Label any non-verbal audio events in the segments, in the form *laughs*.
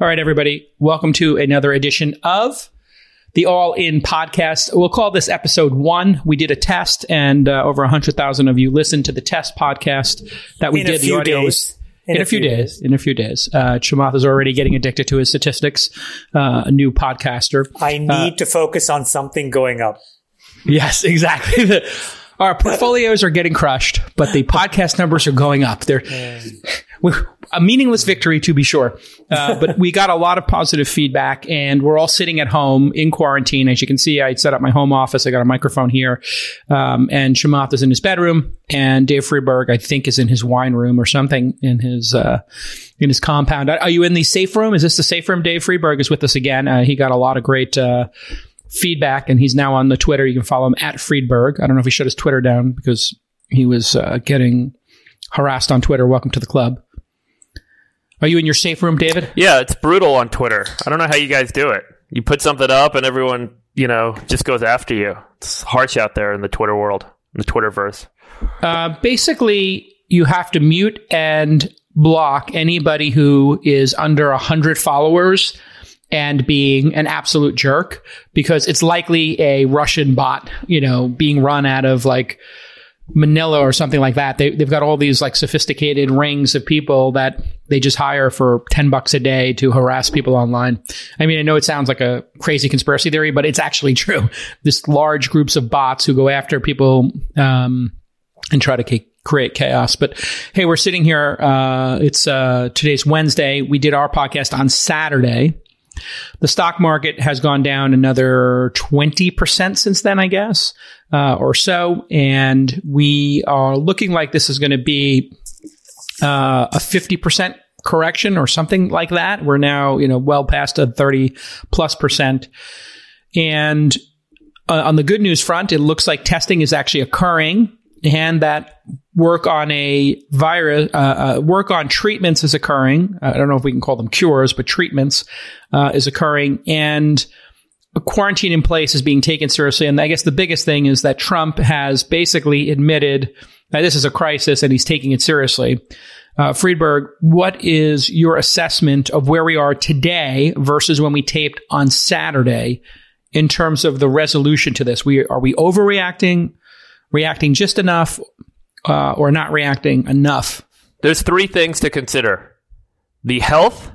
All right, everybody, welcome to another edition of the All In podcast. We'll call this episode one. We did a test, and uh, over 100,000 of you listened to the test podcast that we In did. a few the audio days. was. In, a few days. In a few days. Uh, Chamath is already getting addicted to his statistics, uh, a new podcaster. I need to focus on something going up. *laughs* Yes, exactly. *laughs* Our portfolios are getting crushed, but the podcast numbers are going up. They're *laughs* a meaningless victory, to be sure. Uh, *laughs* but we got a lot of positive feedback, and we're all sitting at home in quarantine. As you can see, I set up my home office. I got a microphone here, um, and Chamath is in his bedroom, and Dave Friedberg, I think, is in his wine room or something in his uh, in his compound. Are you in the safe room? Is this the safe room? Dave Friedberg is with us again. Uh, he got a lot of great. Feedback, and he's now on the Twitter. You can follow him at Friedberg. I don't know if he shut his Twitter down because he was uh, getting harassed on Twitter. Welcome to the club. Are you in your safe room, David? Yeah, it's brutal on Twitter. I don't know how you guys do it. You put something up and everyone, you know, just goes after you. It's harsh out there in the Twitter world, in the Twitterverse. Uh, basically, you have to mute and block anybody who is under 100 followers and being an absolute jerk because it's likely a Russian bot, you know, being run out of like Manila or something like that. They, they've got all these like sophisticated rings of people that they just hire for 10 bucks a day to harass people online. I mean, I know it sounds like a crazy conspiracy theory, but it's actually *laughs* true. This large groups of bots who go after people, um, and try to create chaos. But hey, we're sitting here. Uh, it's uh, today's Wednesday. We did our podcast on Saturday. The stock market has gone down another 20% since then, I guess, uh, or so. And we are looking like this is going to be uh, a 50% correction or something like that. We're now, you know, well past a 30 plus percent. And uh, on the good news front, it looks like testing is actually occurring and that work on a virus, uh, uh, work on treatments is occurring. I don't know if we can call them cures, but treatments uh, is occurring, and a quarantine in place is being taken seriously. And I guess the biggest thing is that Trump has basically admitted that this is a crisis and he's taking it seriously. Uh, Friedberg, what is your assessment of where we are today versus when we taped on Saturday in terms of the resolution to this? We are we overreacting? reacting just enough uh, or not reacting enough? There's three things to consider the health,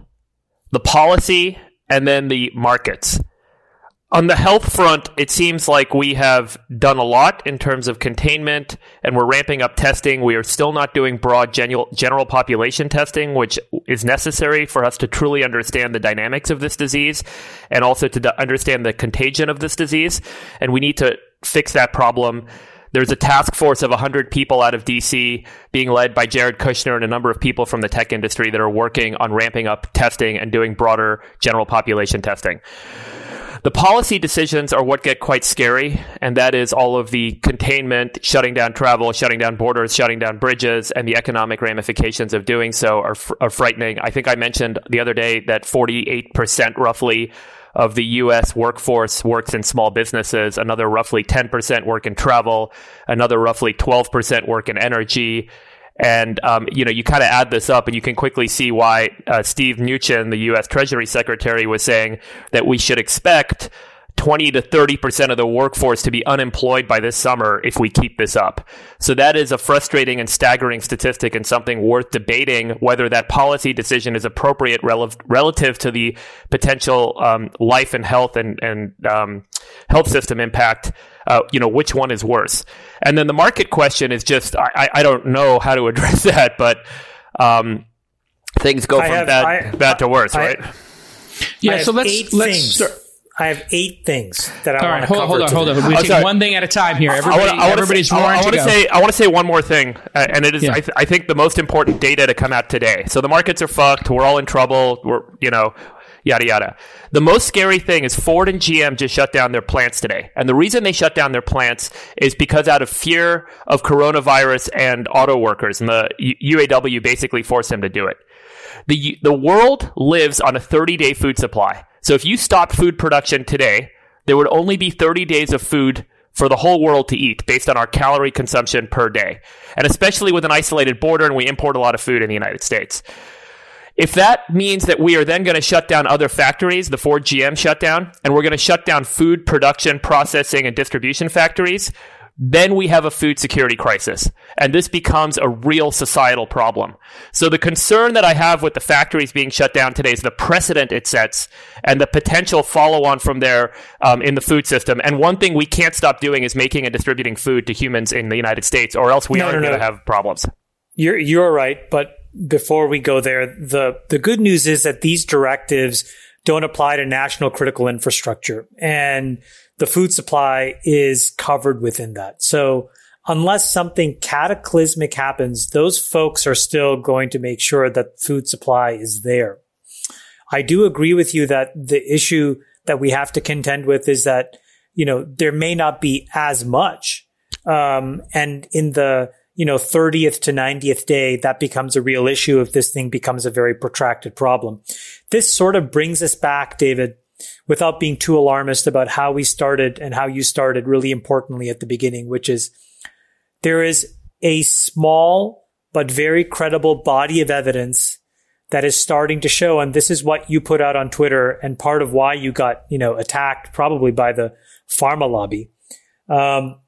the policy, and then the markets. On the health front, it seems like we have done a lot in terms of containment and we're ramping up testing. We are still not doing broad general, general population testing, which is necessary for us to truly understand the dynamics of this disease and also to understand the contagion of this disease. And we need to fix that problem. There's a task force of 100 people out of DC being led by Jared Kushner and a number of people from the tech industry that are working on ramping up testing and doing broader general population testing. The policy decisions are what get quite scary, and that is all of the containment, shutting down travel, shutting down borders, shutting down bridges, and the economic ramifications of doing so are, fr- are frightening. I think I mentioned the other day that 48% roughly of the US workforce works in small businesses, another roughly 10% work in travel, another roughly 12% work in energy. And um, you know, you kind of add this up, and you can quickly see why uh, Steve Mnuchin, the U.S. Treasury Secretary, was saying that we should expect 20 to 30 percent of the workforce to be unemployed by this summer if we keep this up. So that is a frustrating and staggering statistic, and something worth debating whether that policy decision is appropriate rel- relative to the potential um, life and health and and um, health system impact. Uh, you know which one is worse, and then the market question is just I, I don't know how to *laughs* address that, but um, things go from have- bad I- bad to worse, I- right? I Yeah, have so let's eight let's things. start. I have eight things that I All want right, to hold, cover. hold on, hold on. today. We're taking one thing at a time here. Everybody, I wanna, I wanna everybody's say, I, roaring I to wanna go. say, I want to say one more thing, uh, and it is, Yeah. I, th- I think, the most important data to come out today. So the markets are fucked. We're all in trouble. We're, you know, yada yada. The most scary thing is Ford and GM just shut down their plants today, and the reason they shut down their plants is because out of fear of coronavirus and auto workers, and the U- UAW basically forced them to do it. The the world lives on a 30 day food supply. So if you stopped food production today, there would only be 30 days of food for the whole world to eat based on our calorie consumption per day. And especially with an isolated border and we import a lot of food in the United States. If that means that we are then going to shut down other factories, the Ford GM shutdown, and we're going to shut down food production, processing, and distribution factories, then we have a food security crisis. And this becomes a real societal problem. So the concern that I have with the factories being shut down today is the precedent it sets and the potential follow on from there um, in the food system. And one thing we can't stop doing is making and distributing food to humans in the United States, or else we No, are no, going to no. have problems. You're you're right, but before we go there, the the good news is that these directives don't apply to national critical infrastructure, and the food supply is covered within that. So unless something cataclysmic happens, those folks are still going to make sure that food supply is there. I do agree with you that the issue that we have to contend with is that you know there may not be as much, um, and in the you know 30th to 90th day that becomes a real issue if this thing becomes a very protracted problem. This sort of brings us back, David, without being too alarmist about how we started and how you started. Really importantly at the beginning, which is there is a small but very credible body of evidence that is starting to show and this is what you put out on Twitter and part of why you got you know attacked probably by the pharma lobby um,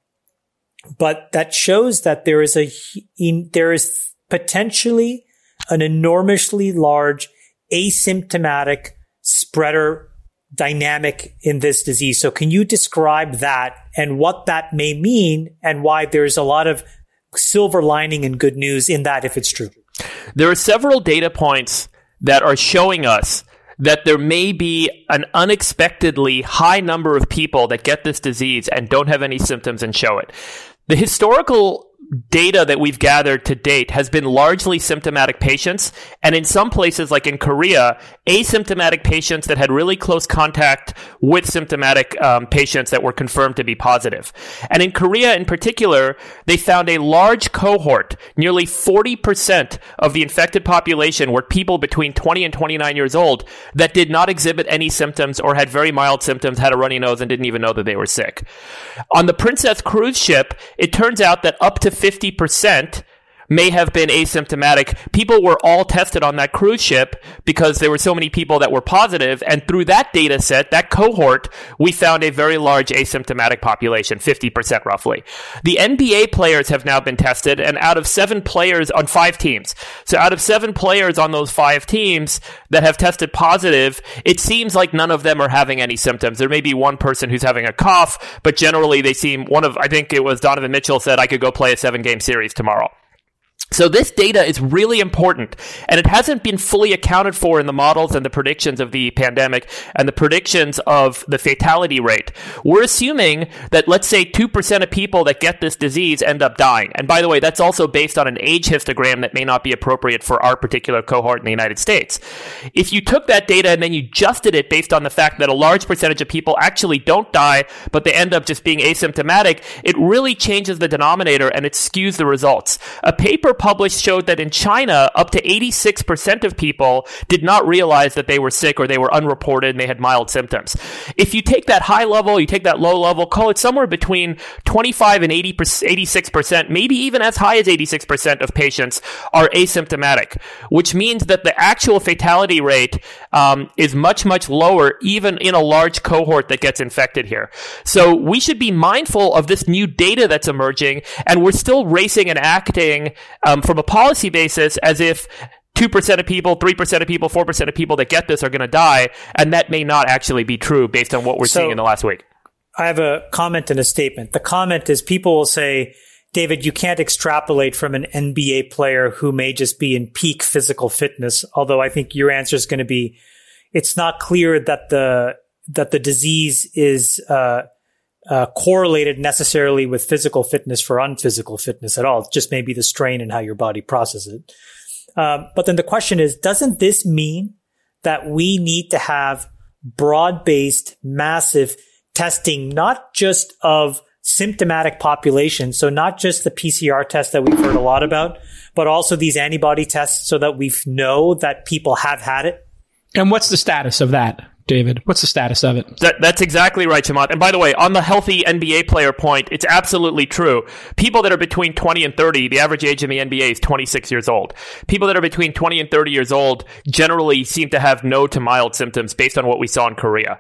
but that shows that there is a in, there is potentially an enormously large asymptomatic spreader dynamic in this disease so can you describe that and what that may mean and why there's a lot of silver lining and good news in that if it's true There are several data points that are showing us that there may be an unexpectedly high number of people that get this disease and don't have any symptoms and show it. The historical data that we've gathered to date has been largely symptomatic patients, and in some places, like in Korea, asymptomatic patients that had really close contact with symptomatic um, patients that were confirmed to be positive. And in Korea, in particular, they found a large cohort, nearly 40% of the infected population were people between 20 and 29 years old that did not exhibit any symptoms or had very mild symptoms, had a runny nose, and didn't even know that they were sick. On the Princess cruise ship, it turns out that up to 50% may have been asymptomatic. People were all tested on that cruise ship because there were so many people that were positive. positive, and through that data set, that cohort, we found a very large asymptomatic population, 50% roughly. The NBA players have now been tested, and out of seven players on five teams, so out of seven players on those five teams that have tested positive, it seems like none of them are having any symptoms. There may be one person who's having a cough, but generally they seem one of, I think it was Donovan Mitchell said, I could go play a seven game series tomorrow. So this data is really important and it hasn't been fully accounted for in the models and the predictions of the pandemic and the predictions of the fatality rate. We're assuming that let's say 2% of people that get this disease end up dying. And by the way, that's also based on an age histogram that may not be appropriate for our particular cohort in the United States. If you took that data and then you adjusted it based on the fact that a large percentage of people actually don't die, but they end up just being asymptomatic, it really changes the denominator and it skews the results. A paper published showed that in China, up to 86% of people did not realize that they were sick or they were unreported and they had mild symptoms. If you take that high level, you take that low level, call it somewhere between 25 and 80 86%, maybe even as high as 86% of patients are asymptomatic, which means that the actual fatality rate um, is much, much lower, even in a large cohort that gets infected here. So we should be mindful of this new data that's emerging, and we're still racing and acting um, from a policy basis as if 2% of people, 3% of people, 4% of people that get this are going to die, and that may not actually be true based on what we're So- seeing in the last week. I have a comment and a statement. The comment is people will say, David, you can't extrapolate from an NBA player who may just be in peak physical fitness. Although I think your answer is going to be, it's not clear that the, that the disease is, uh, uh, correlated necessarily with physical fitness for unphysical fitness at all. Just maybe the strain and how your body processes it. Um, but then the question is, doesn't this mean that we need to have broad based, massive testing, not just of symptomatic populations. So not just the PCR test that we've heard a lot about, but also these antibody tests so that we know that people have had it. And what's the status of that? David? What's the status of it? That, that's exactly right, Chamath. And by the way, on the healthy NBA player point, it's absolutely true. People that are between 20 and 30, the average age in the NBA is 26 years old. People that are between 20 and 30 years old generally seem to have no to mild symptoms based on what we saw in Korea.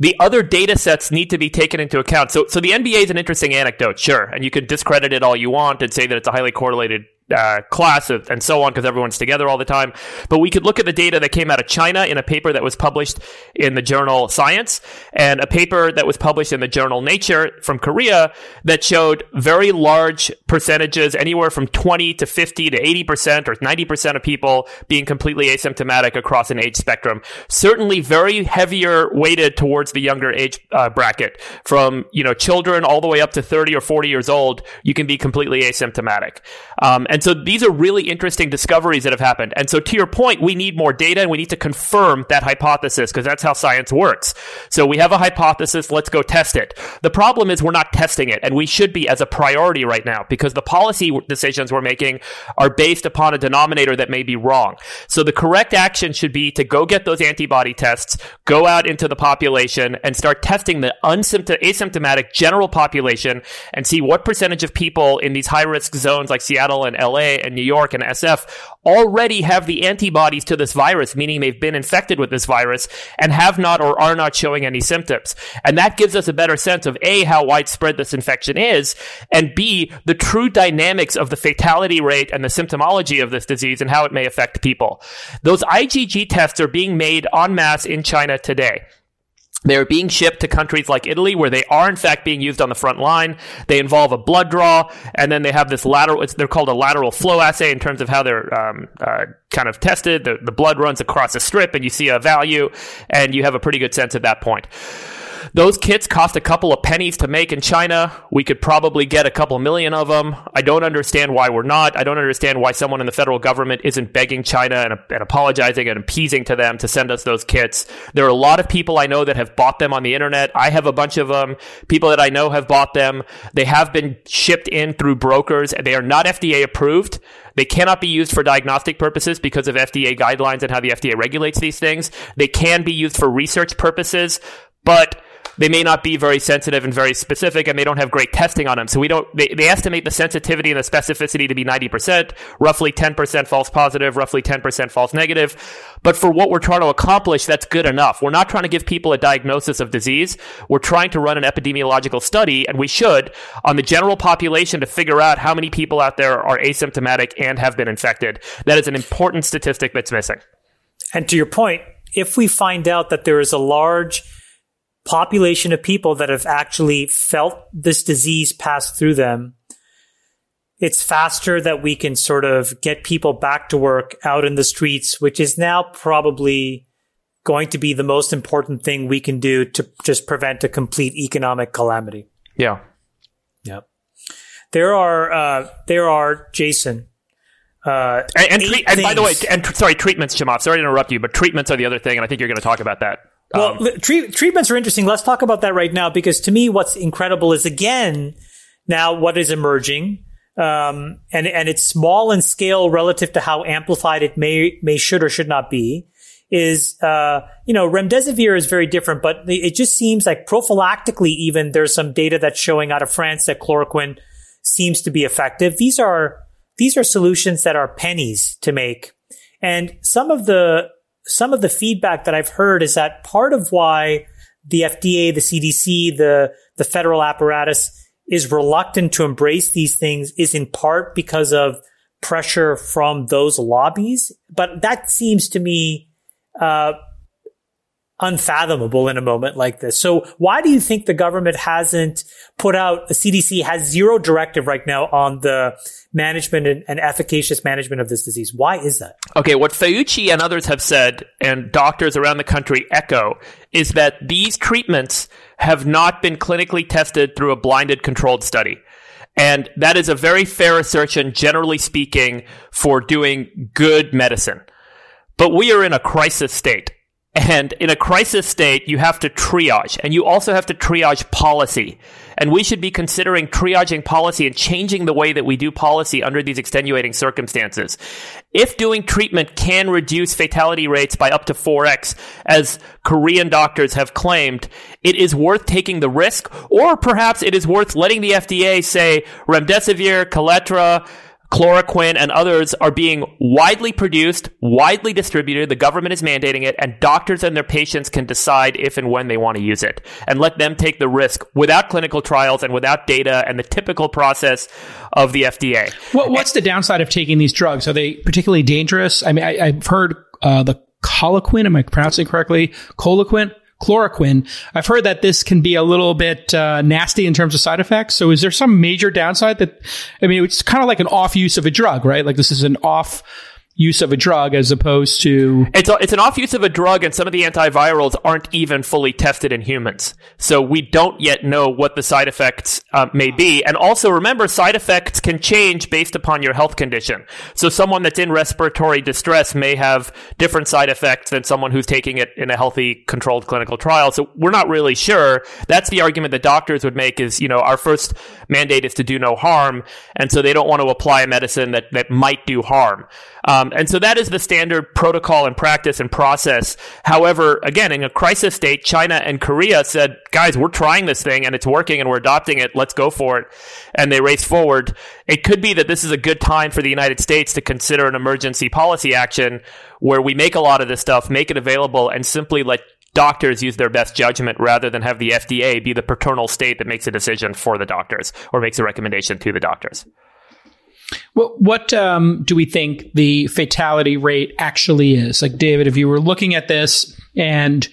The other data sets need to be taken into account. So, so the NBA is an interesting anecdote, sure. And you can discredit it all you want and say that it's a highly correlated uh, class and so on because everyone's together all the time. But we could look at the data that came out of China in a paper that was published in the journal Science and a paper that was published in the journal Nature from Korea that showed very large percentages, anywhere from 20 to 50 to 80% or 90% of people being completely asymptomatic across an age spectrum. Certainly very heavier weighted towards the younger age uh, bracket from, you know, children all the way up to 30 or 40 years old. You can be completely asymptomatic. Um, and so these are really interesting discoveries that have happened. And so to your point, we need more data and we need to confirm that hypothesis because that's how science works. So we have a hypothesis. Let's go test it. The problem is we're not testing it and we should be as a priority right now because the policy decisions we're making are based upon a denominator that may be wrong. So the correct action should be to go get those antibody tests, go out into the population and start testing the asymptomatic general population and see what percentage of people in these high risk zones like Seattle and LA LA and New York and SF already have the antibodies to this virus, meaning they've been infected with this virus and have not or are not showing any symptoms. And that gives us a better sense of A, how widespread this infection is, and B, the true dynamics of the fatality rate and the symptomology of this disease and how it may affect people. Those IgG tests are being made en masse in China today. They're being shipped to countries like Italy, where they are in fact being used on the front line. They involve a blood draw, and then they have this lateral. they're called a lateral flow assay in terms of how they're um, uh, kind of tested. The, the blood runs across a strip, and you see a value, and you have a pretty good sense at that point. Those kits cost a couple of pennies to make in China. We could probably get a couple million of them. I don't understand why we're not. I don't understand why someone in the federal government isn't begging China and, and apologizing and appeasing to them to send us those kits. There are a lot of people I know that have bought them on the internet. I have a bunch of them. People that I know have bought them. They have been shipped in through brokers. They are not FDA approved. They cannot be used for diagnostic purposes because of FDA guidelines and how the FDA regulates these things. They can be used for research purposes, but they may not be very sensitive and very specific and they don't have great testing on them. So we don't, they, they estimate the sensitivity and the specificity to be 90%, roughly 10% false positive, roughly 10% false negative. But for what we're trying to accomplish, that's good enough. We're not trying to give people a diagnosis of disease. We're trying to run an epidemiological study and we should on the general population to figure out how many people out there are asymptomatic and have been infected. That is an important statistic that's missing. And to your point, if we find out that there is a large population of people that have actually felt this disease pass through them, it's faster that we can sort of get people back to work out in the streets, which is now probably going to be the most important thing we can do to just prevent a complete economic calamity. Yeah. Yep. There are, uh, there are, Jason, uh, and, and, tre- and by the way, and sorry, treatments, Chamath. Sorry to interrupt you, but treatments are the other thing, and I think you're going to talk about that. Well, um, tre- treatments are interesting. Let's talk about that right now because to me, what's incredible is again now what is emerging, um, and and it's small in scale relative to how amplified it may may should or should not be. Is uh, you know remdesivir is very different, but it just seems like prophylactically, even there's some data that's showing out of France that chloroquine seems to be effective. These are these are solutions that are pennies to make, and some of the some of the feedback that I've heard is that part of why the FDA, the CDC, the, the federal apparatus is reluctant to embrace these things is in part because of pressure from those lobbies. But that seems to me, uh, unfathomable in a moment like this. So why do you think the government hasn't put out, the CDC has zero directive right now on the management and, and, efficacious management of this disease. Why is that? Okay, what Fauci and others have said, and doctors around the country echo, is that these treatments have not been clinically tested through a blinded controlled study. And that is a very fair assertion, generally speaking, for doing good medicine. But we are in a crisis state. And in a crisis state, you have to triage, and you also have to triage policy. and we should be considering triaging policy and changing the way that we do policy under these extenuating circumstances. If doing treatment can reduce fatality rates by up to 4x, as Korean doctors have claimed, it is worth taking the risk, or perhaps it is worth letting the FDA say remdesivir, Kaletra, chloroquine and others are being widely produced, widely distributed. The government is mandating it, and doctors and their patients can decide if and when they want to use it. And let them take the risk without clinical trials and without data and the typical process of the FDA. What, what's the downside of taking these drugs? Are they particularly dangerous? I mean, I, have heard uh, the Coloquin, am I pronouncing correctly? Coloquin? Chloroquine. I've heard that this can be a little bit uh, nasty in terms of side effects. So is there some major downside that, I mean, it's kind of like an off use of a drug, right? Like this is an off use of a drug as opposed to it's a, it's an off use of a drug and some of the antivirals aren't even fully tested in humans. So we don't yet know what the side effects uh, may be. And also remember side effects can change based upon your health condition. So someone that's in respiratory distress may have different side effects than someone who's taking it in a healthy controlled clinical trial. So we're not really sure. That's the argument that doctors would make is you know our first mandate is to do no harm. And so they don't want to apply a medicine that that might do harm um, and so that is the standard protocol and practice and process. However, again, in a crisis state, China and Korea said, guys, we're trying this thing and it's working and we're adopting it. Let's go for it. And they raced forward. It could be that this is a good time for the United States to consider an emergency policy action where we make a lot of this stuff, make it available, and simply let doctors use their best judgment rather than have the FDA be the paternal state that makes a decision for the doctors or makes a recommendation to the doctors. What, what um, do we think the fatality rate actually is? Like, David, if you were looking at this and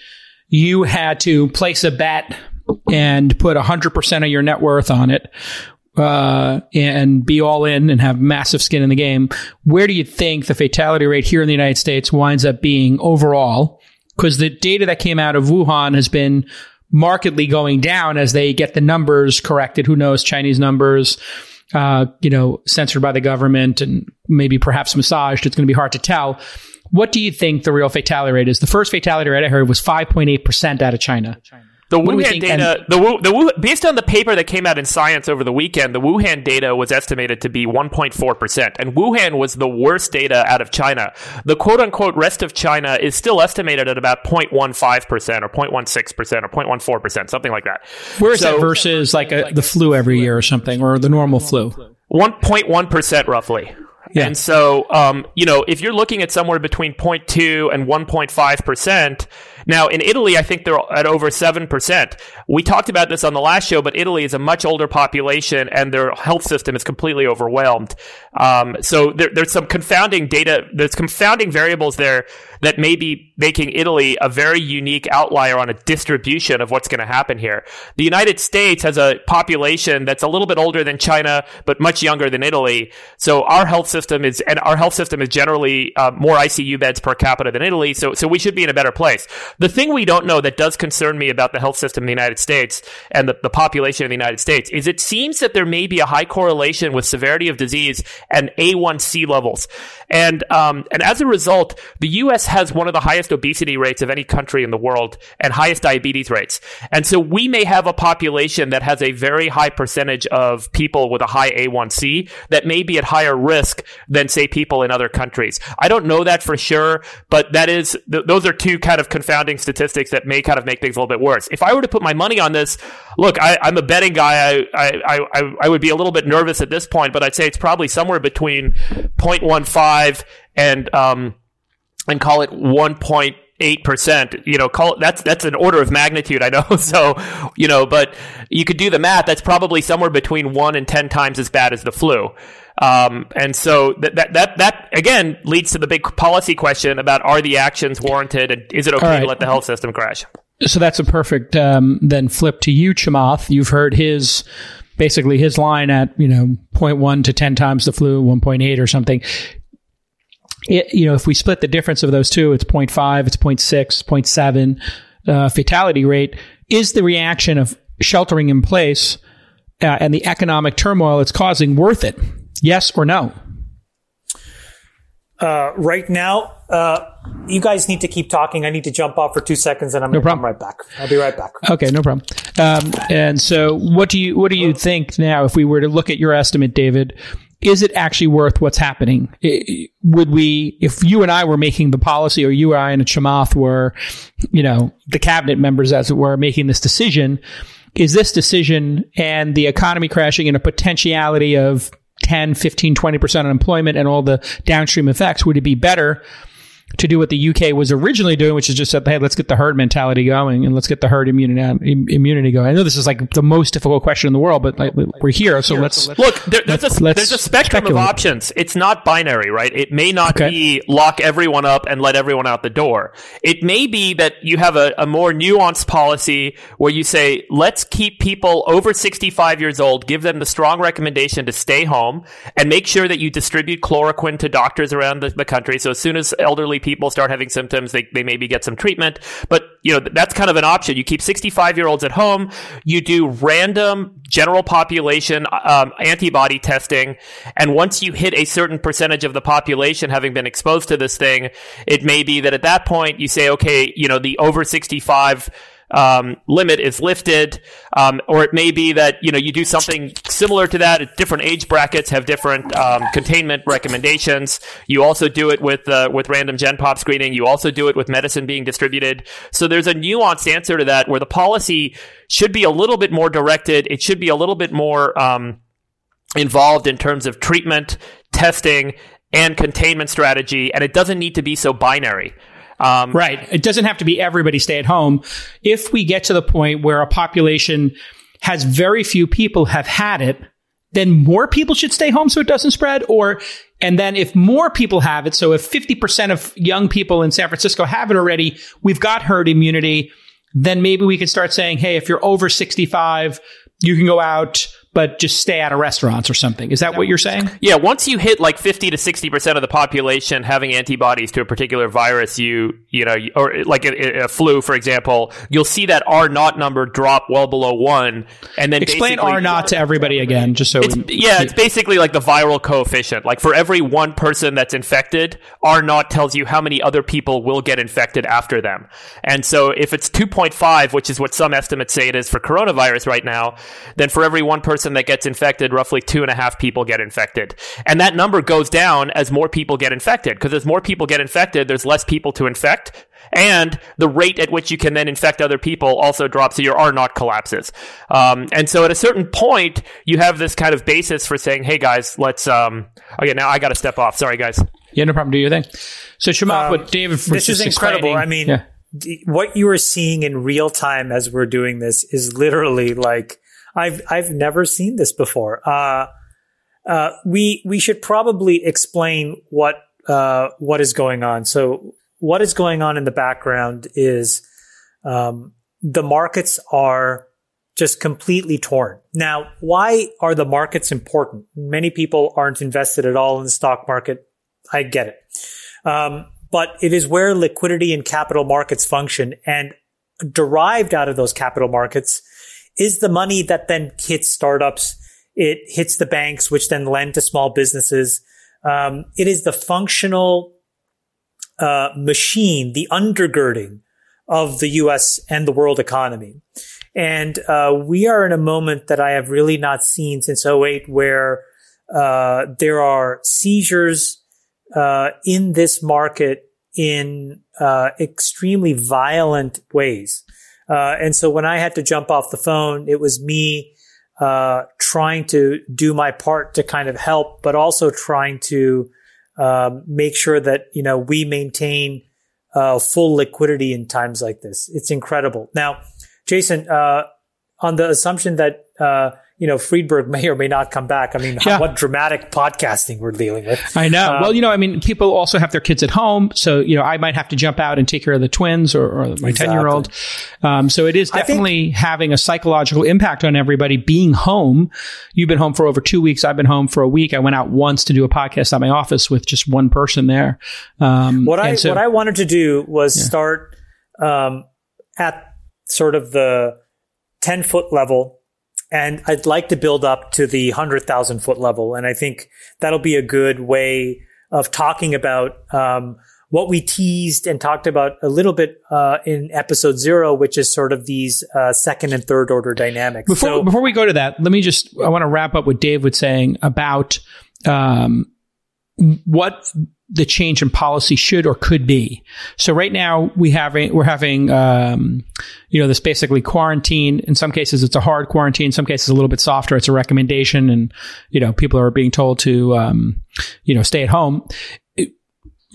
you had to place a bet and put 100% of your net worth on it, uh, and be all in and have massive skin in the game, where do you think the fatality rate here in the United States winds up being overall? Because the data that came out of Wuhan has been markedly going down as they get the numbers corrected. Who knows Chinese numbers? Uh, you know, censored by the government and maybe perhaps massaged. It's going to be hard to tell. What do you think the real fatality rate is? The first fatality rate I heard was 5.8% out of China. China. The Wuhan data, and, the, the based on the paper that came out in Science over the weekend, the Wuhan data was estimated to be 1.4%, and Wuhan was the worst data out of China. The quote unquote rest of China is still estimated at about 0.15% or 0.16% or 0.14%, something like that. Where is so, that versus like a, the flu every year or something, or the normal flu? 1.1% roughly. Yeah. And so, um, you know, if you're looking at somewhere between 0.2 and 1.5%, now, in Italy, I think they're at over 7%. We talked about this on the last show, but Italy is a much older population and their health system is completely overwhelmed. Um, so there, there's some confounding data, there's confounding variables there that may be making Italy a very unique outlier on a distribution of what's going to happen here. The United States has a population that's a little bit older than China, but much younger than Italy. So our health system is, and our health system is generally uh, more ICU beds per capita than Italy. So, so we should be in a better place. The thing we don't know that does concern me about the health system in the United States and the, the population of the United States is it seems that there may be a high correlation with severity of disease and A1C levels. And, um, and as a result, the U.S. has one of the highest obesity rates of any country in the world and highest diabetes rates. And so we may have a population that has a very high percentage of people with a high A1C that may be at higher risk than, say, people in other countries. I don't know that for sure, but that is, th- those are two kind of confounding statistics that may kind of make things a little bit worse. If I were to put my money on this, look, I, am a betting guy. I, I, I, I would be a little bit nervous at this point, but I'd say it's probably somewhere between 0.15 and, um, and call it 1.8 percent. you know, call it, that's that's an order of magnitude. I know, *laughs* so you know, but you could do the math. That's probably somewhere between one and ten times as bad as the flu. Um, and so that, that, that, that, again leads to the big policy question about are the actions warranted and is it okay right. to let the health system crash? So that's a perfect um, then flip to you, Chamath. You've heard his basically his line at you know 0.1 to 10 times the flu, 1.8 or something. It, you know, if we split the difference of those two, it's 0.5, it's 0.6, 0.7 uh, fatality rate. Is the reaction of sheltering in place uh, and the economic turmoil it's causing worth it? Yes or no? Uh, right now, uh, you guys need to keep talking. I need to jump off for two seconds, and I'm No problem. right back. I'll be right back. Okay, no problem. Um, and so, what do you what do you think now? If we were to look at your estimate, David, is it actually worth what's happening? Would we, if you and I were making the policy, or you and I and a Chamath were, you know, the cabinet members, as it were, making this decision, is this decision and the economy crashing and a potentiality of 10, 15, 20% unemployment and all the downstream effects, would it be better to do what the UK was originally doing, which is just said, hey, let's get the herd mentality going and let's get the herd immunity immunity going. I know this is like the most difficult question in the world, but like, we're here, so let's Look, there, there's, Let's- a, let's there's a spectrum speculate. of options. It's not binary, right? It may not Okay. be lock everyone up and let everyone out the door. It may be that you have a, a more nuanced policy where you say, let's keep people over 65 years old, give them the strong recommendation to stay home, and make sure that you distribute chloroquine to doctors around the, the country. So as soon as elderly people start having symptoms, they, they maybe get some treatment. But, you know, that's kind of an option. You keep 65 year olds at home, you do random general population um, antibody testing, and once you hit a certain percentage of the population having been exposed to this thing, it may be that at that point you say, okay, you know, the over 65 um, limit is lifted, um, or it may be that you know you do something similar to that. Different age brackets have different um, containment recommendations. You also do it with uh, with random gen pop screening. You also do it with medicine being distributed. So there's a nuanced answer to that where the policy should be a little bit more directed. It should be a little bit more um, involved in terms of treatment, testing, and containment strategy, and it doesn't need to be so binary. Um, Right. It doesn't have to be everybody stay at home. If we get to the point where a population has very few people have had it, then more people should stay home so it doesn't spread. Or, and then if more people have it, so if 50% of young people in San Francisco have it already, we've got herd immunity, then maybe we can start saying, hey, if you're over 65, you can go out, but just stay out of restaurants or something. Is that what you're saying? Yeah, once you hit like 50 to 60% of the population having antibodies to a particular virus, you, you know, or like a, a flu, for example, you'll see that R naught number drop well below one. And then Explain R naught to everybody again, just so It's, we, yeah, it's basically like the viral coefficient. Like for every one person that's infected, R naught tells you how many other people will get infected after them. And so if it's 2.5, which is what some estimates say it is for coronavirus right now, then for every one person that gets infected, roughly two and a half people get infected. And that number goes down as more people get infected. Because as more people get infected, there's less people to infect. And the rate at which you can then infect other people also drops, so your R naught collapses. Um, and so at a certain point, you have this kind of basis for saying, "Hey guys, let's." Um, okay, now I got to step off. Sorry, guys. Yeah, no problem. Do your thing. So, Chamath, what David was Um, this is incredible. explaining- I mean, yeah. d- what you are seeing in real time as we're doing this is literally like I've I've never seen this before. Uh, uh, we we should probably explain what uh, what is going on. So what is going on in the background is um, the markets are just completely torn. Now, why are the markets important? Many people aren't invested at all in the stock market. I get it. Um, but it is where liquidity and capital markets function and derived out of those capital markets is the money that then hits startups. It hits the banks, which then lend to small businesses. Um, it is the functional uh, machine, the undergirding of the U.S. and the world economy. And uh, we are in a moment that I have really not seen since 08 where uh, there are seizures uh, in this market in uh, extremely violent ways. Uh, and so when I had to jump off the phone, it was me uh, trying to do my part to kind of help, but also trying to um, make sure that you know we maintain uh, full liquidity in times like this. It's incredible. Now, Jason, uh, on the assumption that uh, you know Friedberg may or may not come back, I mean, Yeah. what dramatic podcasting we're dealing with. I know. Um, well, you know, I mean, people also have their kids at home, so you know, I might have to jump out and take care of the twins or, or my ten year old. Um, so it is I think- definitely having a psychological impact on everybody being home. You've been home for over two weeks. I've been home for a week. I went out once to do a podcast at my office with just one person there. Um, What I so- what I wanted to do was start um, at sort of the ten foot level, and I'd like to build up to the hundred thousand foot level, and I think that'll be a good way of talking about um, what we teased and talked about a little bit uh, in episode zero, which is sort of these uh, second and third order dynamics. Before, so, before we go to that, let me just, I want to wrap up what Dave was saying about um, what the change in policy should or could be. So right now we have we're having um, you know this basically quarantine. In some cases it's a hard quarantine. In some cases a little bit softer. It's a recommendation, and you know people are being told to um, you know stay at home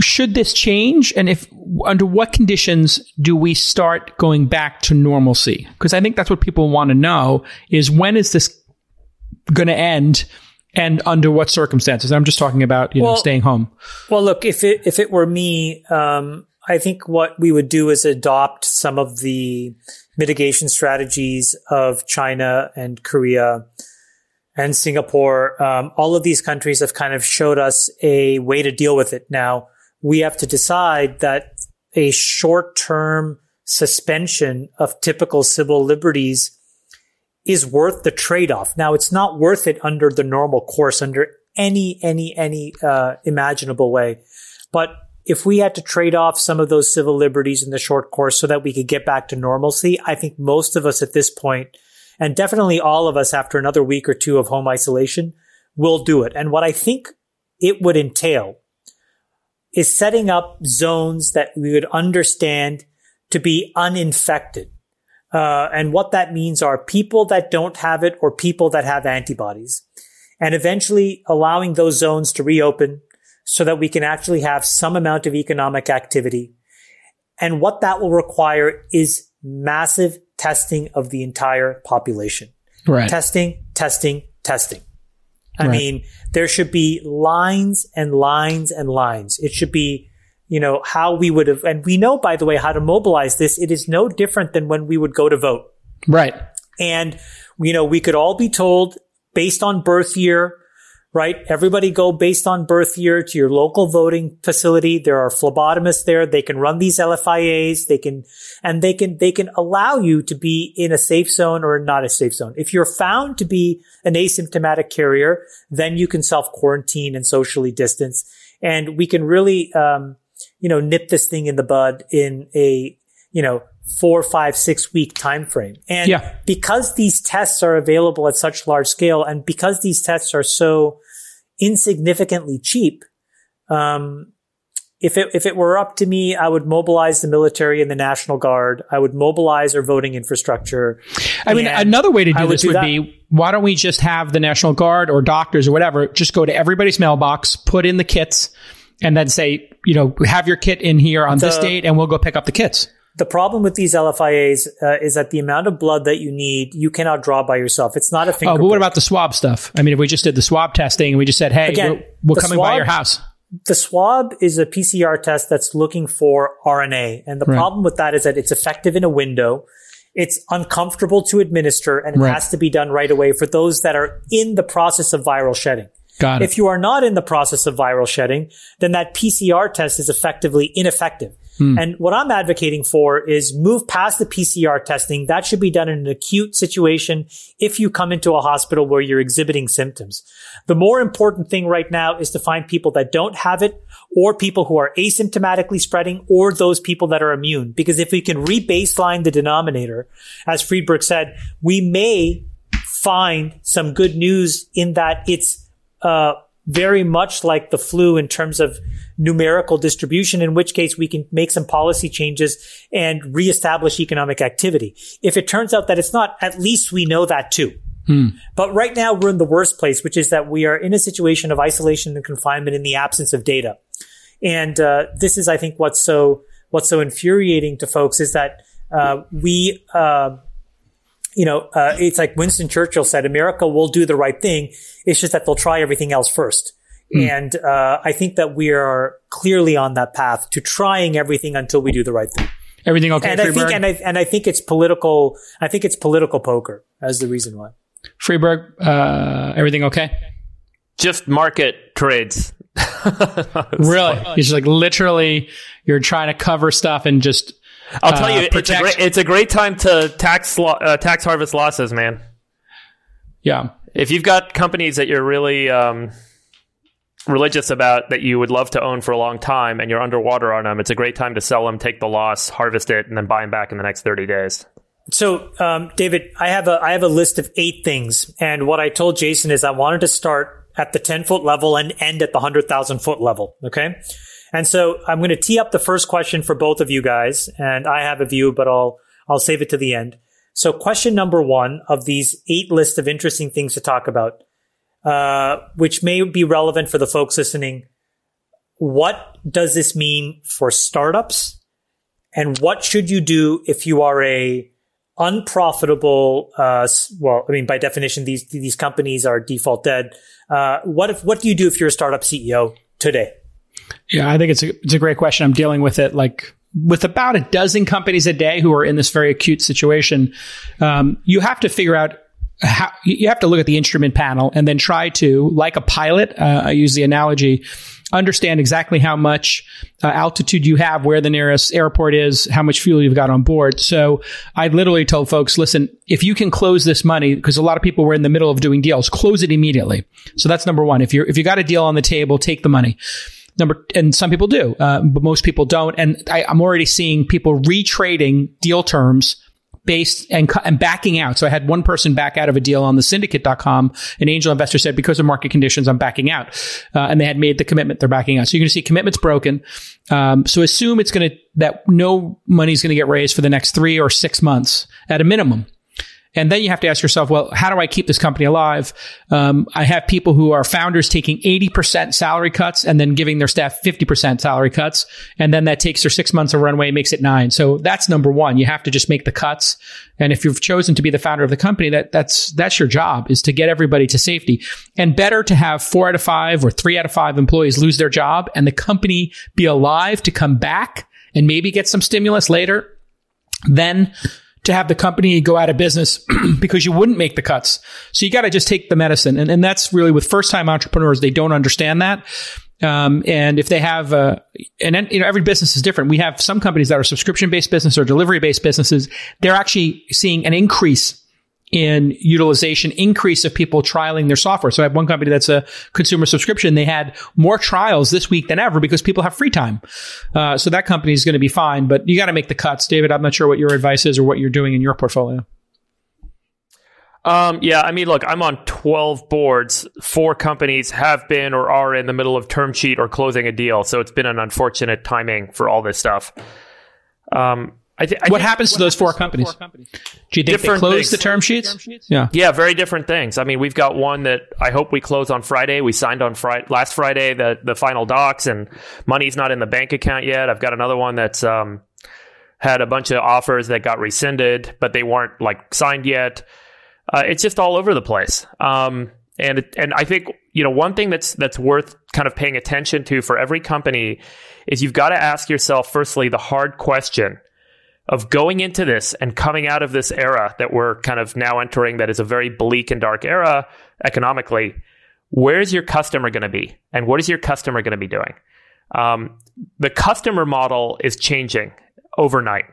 should this change and if under what conditions do we start going back to normalcy because i think that's what people want to know is when is this going to end and under what circumstances? I'm just talking about you well, know staying home. well look if it if it were me um, i think what we would do is adopt some of the mitigation strategies of china and korea and Singapore, um, all of these countries have kind of showed us a way to deal with it. Now, we have to decide that a short term suspension of typical civil liberties is worth the trade off. Now, it's not worth it under the normal course, under any, any, any, uh, imaginable way. But if we had to trade off some of those civil liberties in the short course so that we could get back to normalcy, I think most of us at this point, and definitely all of us after another week or two of home isolation, will do it. And what I think it would entail is setting up zones that we would understand to be uninfected. Uh, and what that means are people that don't have it or people that have antibodies. And eventually allowing those zones to reopen so that we can actually have some amount of economic activity. And what that will require is massive testing of the entire population. Right. Testing, testing, testing. I right. mean, there should be lines and lines and lines. It should be, you know, how we would have, and we know, by the way, how to mobilize this. It is no different than when we would go to vote. Right. And, you know, we could all be told based on birth year, right? Everybody go based on birth year to your local voting facility. There are phlebotomists there. They can run these LFIAs. They can, and they can, they can allow you to be in a safe zone or not a safe zone. If you're found to be an asymptomatic carrier, then you can self quarantine and socially distance. And we can really, um, you know, nip this thing in the bud in a, you know, four, five, six week time frame. And yeah. because these tests are available at such large scale and because these tests are so insignificantly cheap, um, if it if it were up to me, I would mobilize the military and the National Guard. I would mobilize our voting infrastructure. I mean, another way to do this do would be why don't we just have the National Guard or doctors or whatever just go to everybody's mailbox, put in the kits, and then say, you know, have your kit in here on the, this date, and we'll go pick up the kits. The problem with these LFIAs uh, is that the amount of blood that you need, you cannot draw by yourself. It's not a finger. Oh, but what about the swab stuff? I mean, if we just did the swab testing and we just said, "Hey, Again, we're, we're coming swab, by your house," the swab is a PCR test that's looking for RNA, and the right. problem with that is that it's effective in a window. It's uncomfortable to administer, and it right. has to be done right away for those that are in the process of viral shedding. Got it. If you are not in the process of viral shedding, then that PCR test is effectively ineffective. Hmm. And what I'm advocating for is move past the PCR testing. That should be done in an acute situation if you come into a hospital where you're exhibiting symptoms. The more important thing right now is to find people that don't have it or people who are asymptomatically spreading or those people that are immune. Because if we can re-baseline the denominator, as Friedberg said, we may find some good news in that it's, uh, very much like the flu in terms of numerical distribution, in which case we can make some policy changes and reestablish economic activity. If it turns out that it's not, at least we know that too. Hmm. But right now we're in the worst place, which is that we are in a situation of isolation and confinement in the absence of data. And uh, this is, I think, what's so what's so infuriating to folks is that uh, we uh, you know, uh, it's like Winston Churchill said, America will do the right thing. It's just that they'll try everything else first. Mm. And, uh, I think that we are clearly on that path to trying everything until we do the right thing. Everything okay, and I think, and I, and I think it's political, I think it's political poker as the reason why. Friedberg, uh, everything okay? Just market trades. *laughs* really? It's like literally, you're trying to cover stuff and just I'll tell you, uh, it's, a great, it's a great time to tax lo- uh, tax harvest losses, man. Yeah. If you've got companies that you're really um, religious about that you would love to own for a long time and you're underwater on them, it's a great time to sell them, take the loss, harvest it, and then buy them back in the next 30 days. So, um, David, I have a I have a list of eight things, and what I told Jason is I wanted to start at the ten foot level and end at the hundred thousand foot level. Okay, and so I'm going to tee up the first question for both of you guys, and I have a view, but I'll I'll save it to the end. So, question number one of these eight lists of interesting things to talk about, uh, which may be relevant for the folks listening. What does this mean for startups? And what should you do if you are a unprofitable. Uh, well, I mean, by definition, these these companies are default dead. Uh, what if what do you do if you're a startup CEO today? Yeah, I think it's a it's a great question. I'm dealing with it like with about a dozen companies a day who are in this very acute situation. Um, you have to figure out how you have to look at the instrument panel and then try to, like a pilot, uh, I use the analogy, understand exactly how much uh, altitude you have, where the nearest airport is, how much fuel you've got on board. So I literally told folks, listen, if you can close this money, because a lot of people were in the middle of doing deals, close it immediately. So that's number one. If you're if you got a deal on the table, take the money. Number, and some people do, uh, but most people don't. And I, I'm already seeing people retrading deal terms based and, and backing out. So I had one person back out of a deal on the syndicate.com. An angel investor said, because of market conditions, I'm backing out. Uh, and they had made the commitment. They're backing out. So you're going to see commitments broken. Um, so assume it's going to, that no money is going to get raised for the next three or six months at a minimum. And then you have to ask yourself, well, how do I keep this company alive? Um, I have people who are founders taking 80% salary cuts and then giving their staff 50% salary cuts. And then that takes their six months of runway, makes it nine. So that's number one. You have to just make the cuts. And if you've chosen to be the founder of the company, that, that's, that's your job is to get everybody to safety and better to have four out of five or three out of five employees lose their job and the company be alive to come back and maybe get some stimulus later than to have the company go out of business *clears throat* because you wouldn't make the cuts. So you got to just take the medicine. And, and that's really with first time entrepreneurs, they don't understand that. Um, and if they have, uh, and you know, every business is different. We have some companies that are subscription based business or delivery based businesses. They're actually seeing an increase in utilization increase of people trialing their software. So I have one company that's a consumer subscription. They had more trials this week than ever because people have free time. Uh, so that company is going to be fine, but you got to make the cuts. David, I'm not sure what your advice is or what you're doing in your portfolio. Um, yeah, I mean, look, I'm on 12 boards. Four companies have been or are in the middle of term sheet or closing a deal. So it's been an unfortunate timing for all this stuff. Um, I th- I what happens to those four companies? four companies? Do you think different they close things. the term sheets? term sheets? Yeah, yeah, very different things. I mean, we've got one that I hope we close on Friday. We signed on Friday last Friday the the final docs, and money's not in the bank account yet. I've got another one that's um, had a bunch of offers that got rescinded, but they weren't like signed yet. Uh, it's just all over the place. Um, and and I think you know one thing that's that's worth kind of paying attention to for every company is you've got to ask yourself firstly the hard question of going into this and coming out of this era that we're kind of now entering that is a very bleak and dark era economically where's your customer going to be? And what is your customer going to be doing? Um, the customer model is changing overnight.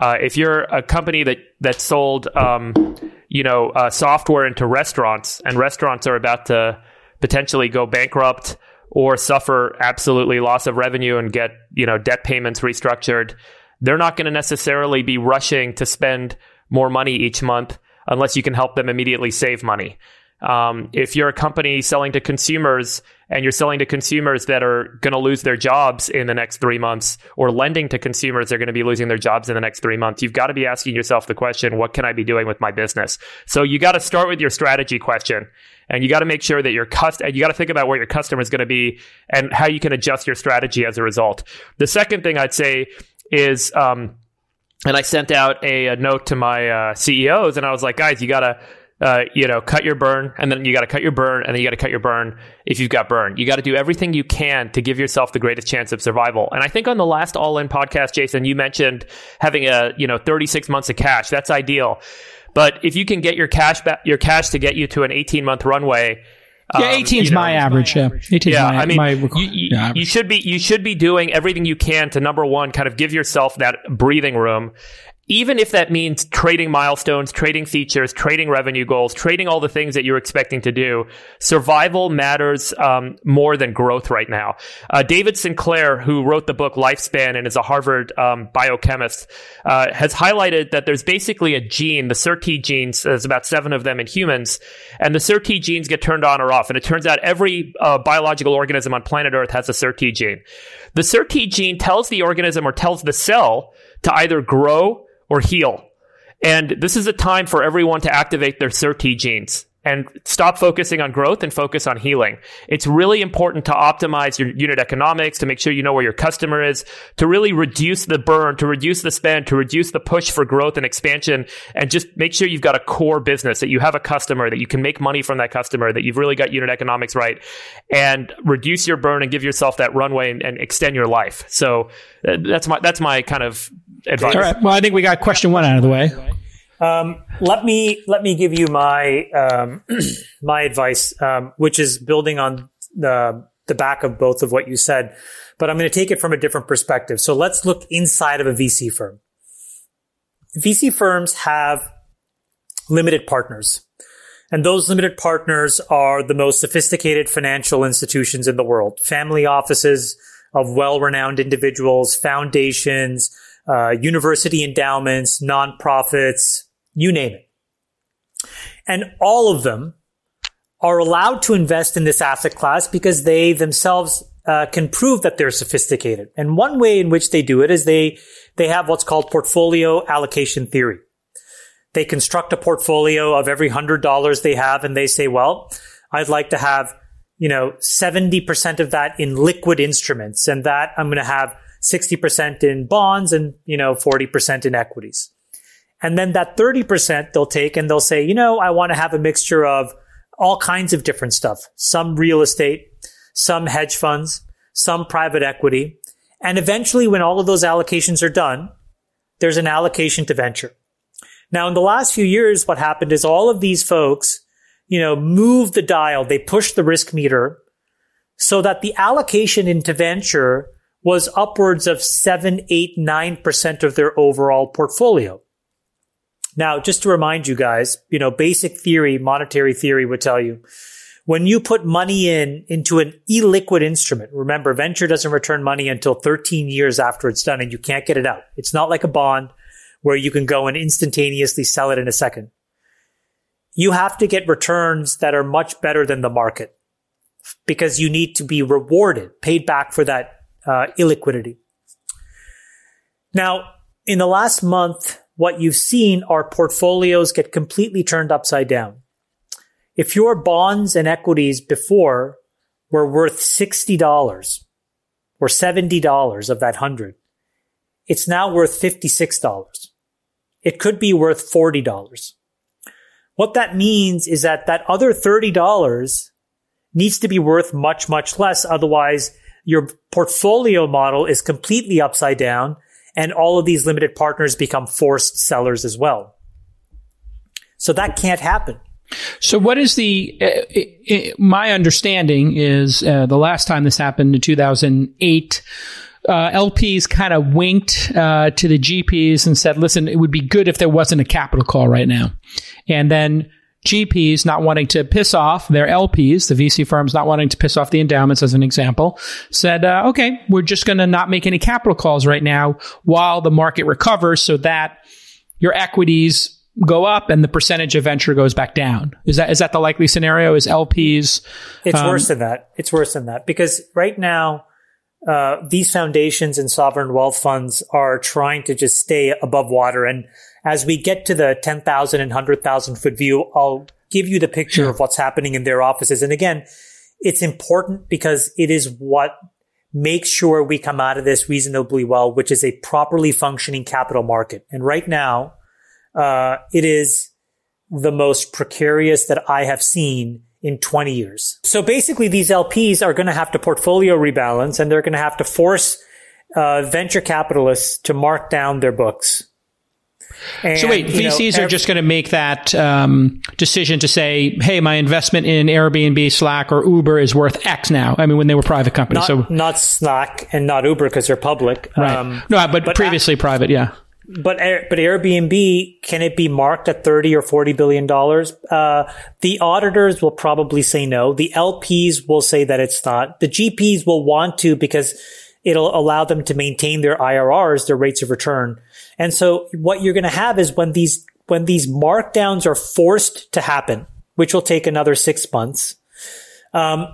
Uh, if you're a company that that sold um, you know uh, software into restaurants and restaurants are about to potentially go bankrupt or suffer absolutely loss of revenue and get you know debt payments restructured they're not going to necessarily be rushing to spend more money each month unless you can help them immediately save money. Um, if you're a company selling to consumers and you're selling to consumers that are going to lose their jobs in the next three months or lending to consumers that are going to be losing their jobs in the next three months, you've got to be asking yourself the question, what can I be doing with my business? So you got to start with your strategy question and you got to make sure that your cust- you got to think about where your customer is going to be and how you can adjust your strategy as a result. The second thing I'd say is, um, and I sent out a, a note to my uh, CEOs, and I was like, guys, you gotta. Uh, you know, cut your burn, and then you got to cut your burn, and then you got to cut your burn if you've got burn. You got to do everything you can to give yourself the greatest chance of survival. And I think on the last All In podcast, Jason, you mentioned having a you know 36 months of cash. That's ideal. But if you can get your cash back, your cash to get you to an 18 month runway, yeah, 18 um, is my average. Yeah, 18 yeah. My, I mean, my you, you, yeah, you, should be you should be doing everything you can to number one, kind of give yourself that breathing room. Even if that means trading milestones, trading features, trading revenue goals, trading all the things that you're expecting to do, survival matters um, more than growth right now. Uh, David Sinclair, who wrote the book Lifespan and is a Harvard um, biochemist, uh, has highlighted that there's basically a gene, the SIRT genes, there's about seven of them in humans, and the SIRT genes get turned on or off. And it turns out every uh, biological organism on planet Earth has a SIRT gene. The SIRT gene tells the organism or tells the cell to either grow or heal. And this is a time for everyone to activate their SIRT genes and stop focusing on growth and focus on healing. It's really important to optimize your unit economics, to make sure you know where your customer is, to really reduce the burn, to reduce the spend, to reduce the push for growth and expansion, and just make sure you've got a core business, that you have a customer, that you can make money from that customer, that you've really got unit economics right, and reduce your burn and give yourself that runway and, and extend your life. So uh, that's my, that's my kind of advice. All right. Well, I think we got question one out of the way. Um, let me let me give you my um, *clears throat* my advice, um, which is building on the the back of both of what you said, but I'm going to take it from a different perspective. So let's look inside of a VC firm. VC firms have limited partners. And those limited partners are the most sophisticated financial institutions in the world. Family offices of well-renowned individuals, foundations, uh, university endowments, nonprofits, you name it. And all of them are allowed to invest in this asset class because they themselves uh, can prove that they're sophisticated. And one way in which they do it is they they have what's called portfolio allocation theory. They construct a portfolio of every hundred dollars they have, and they say, "Well, I'd like to have you know seventy percent of that in liquid instruments, and that I'm going to have sixty percent in bonds, and you know forty percent in equities." And then that 30% they'll take and they'll say, you know, I want to have a mixture of all kinds of different stuff. Some real estate, some hedge funds, some private equity. And eventually when all of those allocations are done, there's an allocation to venture. Now in the last few years, what happened is all of these folks, you know, moved the dial. They pushed the risk meter so that the allocation into venture was upwards of seven, eight, nine percent of their overall portfolio. Now, just to remind you guys, you know, basic theory, monetary theory would tell you when you put money in into an illiquid instrument, remember venture doesn't return money until 13 years after it's done and you can't get it out. It's not like a bond where you can go and instantaneously sell it in a second. You have to get returns that are much better than the market because you need to be rewarded, paid back for that uh, illiquidity. Now, in the last month, what you've seen are portfolios get completely turned upside down. If your bonds and equities before were worth $60 or $70 of that 100, it's now worth $56. It could be worth $40. What that means is that that other $30 needs to be worth much, much less. Otherwise, your portfolio model is completely upside down and all of these limited partners become forced sellers as well. So that can't happen. So, what is the? Uh, uh, my understanding is uh, the last time this happened in 2008, uh, LPs kind of winked uh, to the GPs and said, "Listen, it would be good if there wasn't a capital call right now," and then GPs not wanting to piss off their LPs, the VC firms not wanting to piss off the endowments, as an example, said, uh, okay, we're just going to not make any capital calls right now while the market recovers so that your equities go up and the percentage of venture goes back down. Is that, is that the likely scenario? Is LPs? It's um, worse than that. It's worse than that because right now, uh, these foundations and sovereign wealth funds are trying to just stay above water and as we get to the 10,000 and 100,000 foot view, I'll give you the picture of what's happening in their offices. And again, it's important because it is what makes sure we come out of this reasonably well, which is a properly functioning capital market. And right now, uh, it is the most precarious that I have seen in 20 years. So basically, these LPs are going to have to portfolio rebalance and they're going to have to force uh, venture capitalists to mark down their books. And, so wait, VCs know, are just going to make that um, decision to say, "Hey, my investment in Airbnb, Slack, or Uber is worth X now." I mean, when they were private companies, not, so not Slack and not Uber because they're public, right? Um, no, but, but previously private, yeah. but but Airbnb can it be marked at thirty or forty billion dollars? Uh, the auditors will probably say no. The LPs will say that it's not. The GPs will want to because it'll allow them to maintain their IRRs, their rates of return. And so what you're going to have is when these when these markdowns are forced to happen, which will take another six months, um,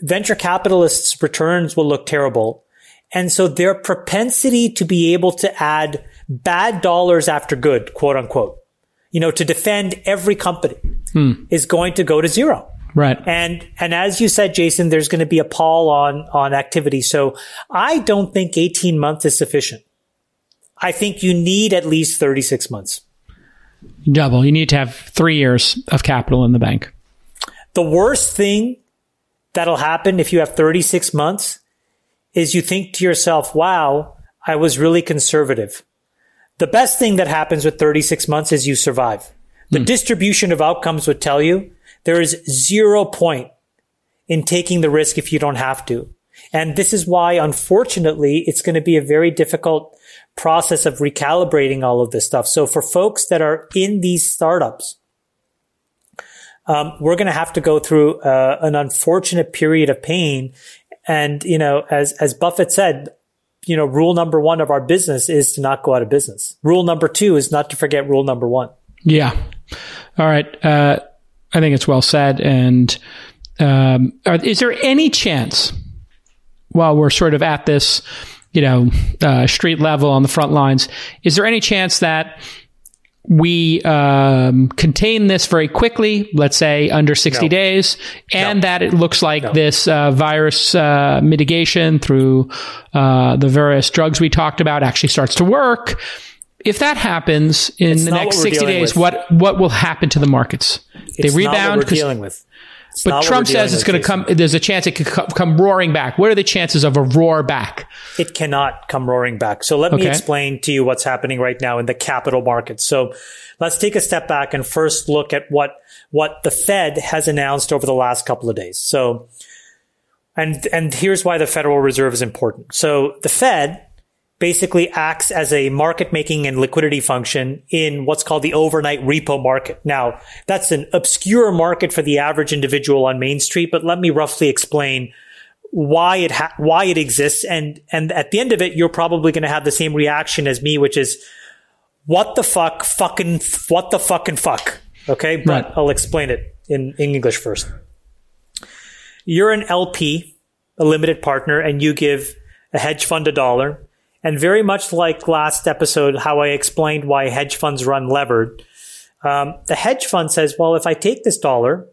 venture capitalists' returns will look terrible. And so their propensity to be able to add bad dollars after good, quote unquote, you know, to defend every company hmm. is going to go to zero. Right. And, and as you said, Jason, there's going to be a pall on, on activity. So I don't think 18 months is sufficient. I think you need at least 36 months. Double. You need to have three years of capital in the bank. The worst thing that'll happen if you have 36 months is you think to yourself, wow, I was really conservative. The best thing that happens with 36 months is you survive. The mm. distribution of outcomes would tell you there is zero point in taking the risk if you don't have to. And this is why, unfortunately, it's going to be a very difficult process of recalibrating all of this stuff. So for folks that are in these startups, um, we're going to have to go through uh, an unfortunate period of pain. And, you know, as, as Buffett said, you know, rule number one of our business is to not go out of business. Rule number two is not to forget rule number one. Yeah. All right. Uh, I think it's well said. And um, are, is there any chance, while we're sort of at this, you know, uh, street level on the front lines, is there any chance that we um, contain this very quickly, let's say under 60 no. days, and no. that it looks like no. this uh, virus uh, mitigation through uh, the various drugs we talked about actually starts to work. If that happens in it's the next 60 days, with. what what will happen to the markets? It's they rebound. dealing with. It's but Trump says it's going to come. There's a chance it could come roaring back. What are the chances of a roar back? It cannot come roaring back. So let okay. me explain to you what's happening right now in the capital markets. So let's take a step back and first look at what what the Fed has announced over the last couple of days. So, and and here's why the Federal Reserve is important. So the Fed basically acts as a market making and liquidity function in what's called the overnight repo market. Now, that's an obscure market for the average individual on Main Street, but let me roughly explain why it ha- why it exists and and at the end of it you're probably going to have the same reaction as me which is what the fuck fucking what the fucking fuck okay but right. I'll explain it in, in English first you're an LP a limited partner and you give a hedge fund a dollar and very much like last episode, how I explained why hedge funds run levered, um, the hedge fund says, well, if I take this dollar,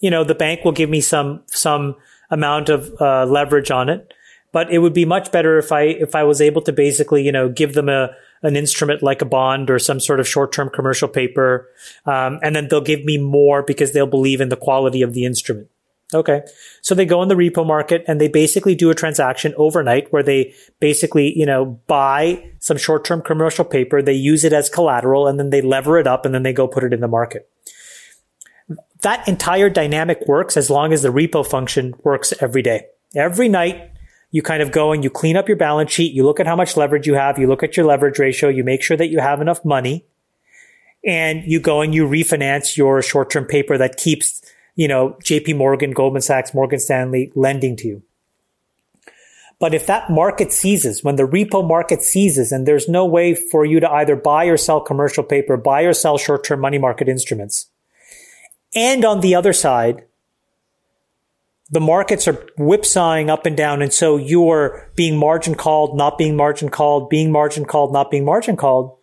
you know, the bank will give me some, some amount of uh, leverage on it. But it would be much better if I, if I was able to basically, you know, give them a, an instrument like a bond or some sort of short-term commercial paper. Um, and then they'll give me more because they'll believe in the quality of the instrument. Okay. So they go in the repo market and they basically do a transaction overnight where they basically, you know, buy some short-term commercial paper, they use it as collateral and then they lever it up and then they go put it in the market. That entire dynamic works as long as the repo function works every day. Every night you kind of go and you clean up your balance sheet, you look at how much leverage you have, you look at your leverage ratio, you make sure that you have enough money and you go and you refinance your short-term paper that keeps you know, JP Morgan, Goldman Sachs, Morgan Stanley lending to you. But if that market seizes, when the repo market seizes and there's no way for you to either buy or sell commercial paper, buy or sell short-term money market instruments, and on the other side, the markets are whipsawing up and down. And so you're being margin called, not being margin called, being margin called, not being margin called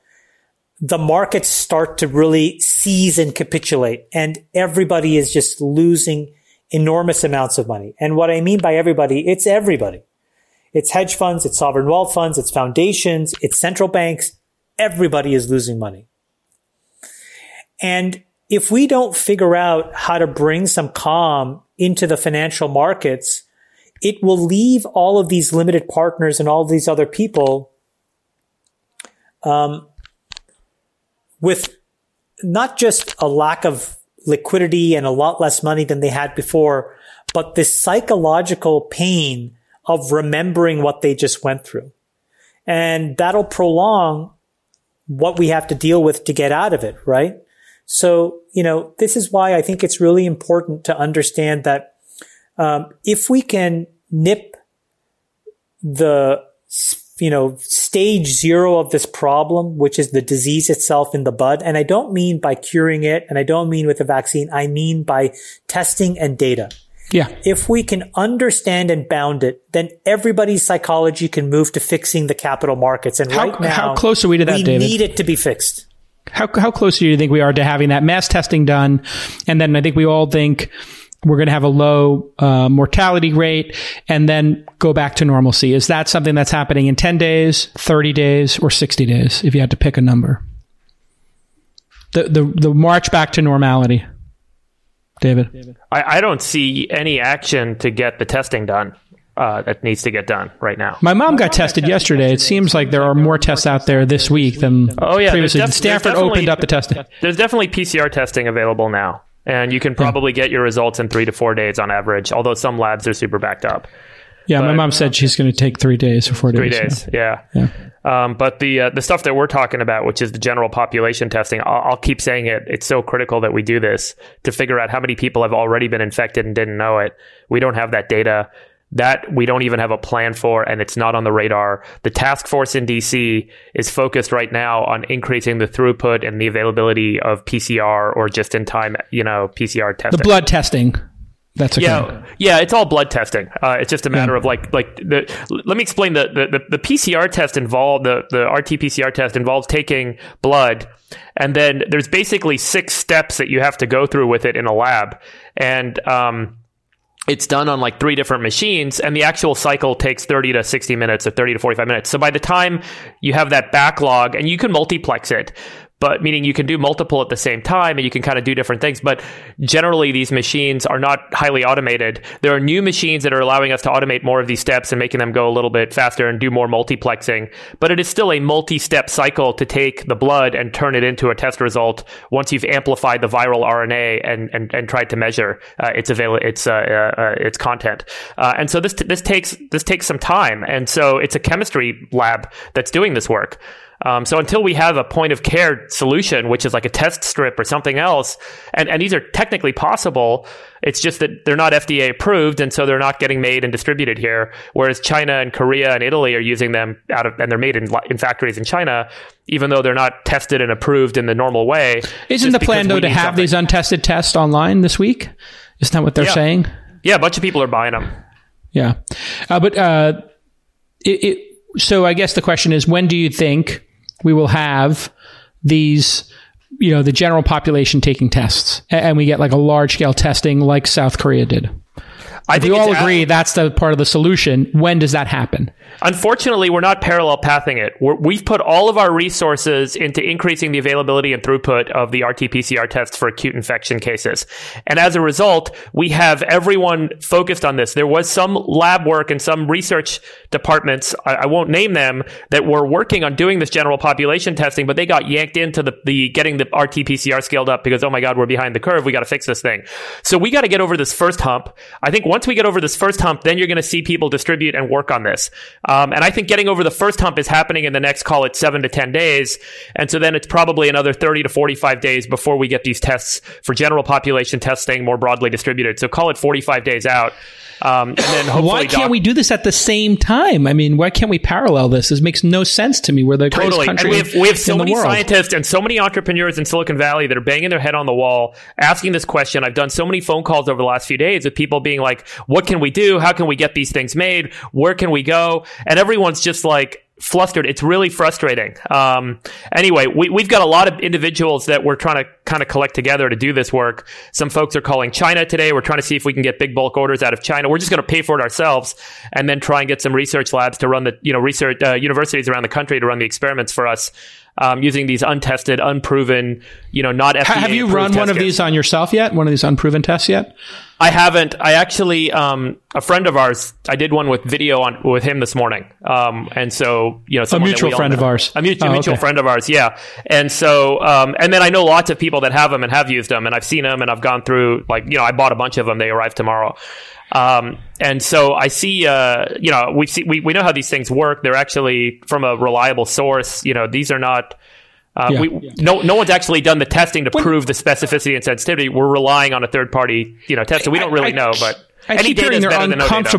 the markets start to really seize and capitulate and everybody is just losing enormous amounts of money. And what I mean by everybody, it's everybody. It's hedge funds, it's sovereign wealth funds, it's foundations, it's central banks. Everybody is losing money. And if we don't figure out how to bring some calm into the financial markets, it will leave all of these limited partners and all these other people um, with not just a lack of liquidity and a lot less money than they had before, but this psychological pain of remembering what they just went through. And that'll prolong what we have to deal with to get out of it, right? So, you know, this is why I think it's really important to understand that um, if we can nip the you know stage zero of this problem, which is the disease itself in the bud, and I don't mean by curing it, and I don't mean with a vaccine. I mean by testing and data. Yeah. If we can understand and bound it, then everybody's psychology can move to fixing the capital markets. And how, right now, how close are we to that, we David? need it to be fixed. How, how close do you think we are to having that mass testing done? And then I think we all think we're going to have a low uh, mortality rate and then go back to normalcy. Is that something that's happening in 10 days, 30 days, or 60 days, if you had to pick a number? The, the, the march back to normality. David? I, I don't see any action to get the testing done. Uh, that needs to get done right now. My mom got tested yesterday. It seems like there are more tests out there this week than Oh, yeah, previously. def- Stanford opened up the testing. There's definitely PCR testing available now, and you can probably get your results in three to four days on average. Although some labs are super backed up. Yeah, my mom said she's going to take three days or four days. Three so- days, yeah. Yeah. Um, but the uh, the stuff that we're talking about, which is the general population testing, I'll, I'll keep saying it. It's so critical that we do this to figure out how many people have already been infected and didn't know it. We don't have that data. That we don't even have a plan for, and it's not on the radar. The task force in DC is focused right now on increasing the throughput and the availability of PCR or just in time, you know, PCR testing. The blood testing. That's okay. Yeah, yeah, it's all blood testing. Uh, it's just a matter of like, like the. Let me explain the the, the, the PCR test involved. The the RT PCR test involves taking blood, and then there's basically six steps that you have to go through with it in a lab, and um, it's done on like three different machines and the actual cycle takes 30 to 60 minutes or 30 to 45 minutes. So by the time you have that backlog and you can multiplex it but meaning you can do multiple at the same time and you can kind of do different things. But generally these machines are not highly automated. There are new machines that are allowing us to automate more of these steps and making them go a little bit faster and do more multiplexing. But it is still a multi-step cycle to take the blood and turn it into a test result once you've amplified the viral RNA and and, and tried to measure uh, its avail- its uh, uh, uh, its content. Uh, and so this t- this takes this takes some time. And so it's a chemistry lab that's doing this work um, so until we have a point of care solution, which is like a test strip or something else, and, and these are technically possible, it's just that they're not FDA approved, and so they're not getting made and distributed here. Whereas China and Korea and Italy are using them out of, and they're made in, in factories in China, even though they're not tested and approved in the normal way. Isn't the plan though to have something. these untested tests online this week? Isn't that what they're Yeah. saying? Yeah, a bunch of people are buying them. Yeah, uh, but uh, it, it. So I guess the question is, when do you think we will have these? You know, the general population taking tests, and we get like a large scale testing like South Korea did. I If we all agree that's the part of the solution. When does that happen? Unfortunately, we're not parallel pathing it. We're, we've put all of our resources into increasing the availability and throughput of the RT-PCR tests for acute infection cases. And as a result, we have everyone focused on this. There was some lab work and some research departments, I, I won't name them, that were working on doing this general population testing, but they got yanked into the, the getting the RT-PCR scaled up because, oh my God, we're behind the curve. We got to fix this thing. So we got to get over this first hump. I think once we get over this first hump, then you're going to see people distribute and work on this. Um, and I think getting over the first hump is happening in the next, call it seven to 10 days. And so then it's probably another 30 to 45 days before we get these tests for general population testing more broadly distributed. So call it 45 days out. Um, and then hopefully Why can't doc- we do this at the same time? I mean, why can't we parallel this? This makes no sense to me. We're the Totally. And country we have, we have so many world. scientists and so many entrepreneurs in Silicon Valley that are banging their head on the wall asking this question. I've done so many phone calls over the last few days with people being like, what can we do? How can we get these things made? Where can we go? And everyone's just like, flustered. It's really frustrating. Um, anyway, we, we've got a lot of individuals that we're trying to kind of collect together to do this work. Some folks are calling China today. We're trying to see if we can get big bulk orders out of China. We're just going to pay for it ourselves and then try and get some research labs to run the, you know, research, uh, universities around the country to run the experiments for us. Um, using these untested, unproven, you know, not FDA. Have you run one of kits. these on yourself yet? One of these unproven tests yet? I haven't. I actually, um, a friend of ours, I did one with video on with him this morning. Um, and so, you know, that mutual friend of ours. a mutual, Oh, mutual friend of ours. Yeah. And so, um, and then I know lots of people that have them and have used them, and I've seen them, and I've gone through like, you know, I bought a bunch of them. They arrive tomorrow. Um, and so I see, uh, you know, we see, we, we know how these things work. They're actually from a reliable source. You know, these are not, Uh, Yeah. we, No, no one's actually done the testing to prove the specificity and sensitivity. We're relying on a third party, you know, test. So we don't really I- know, but I any data is better than no data.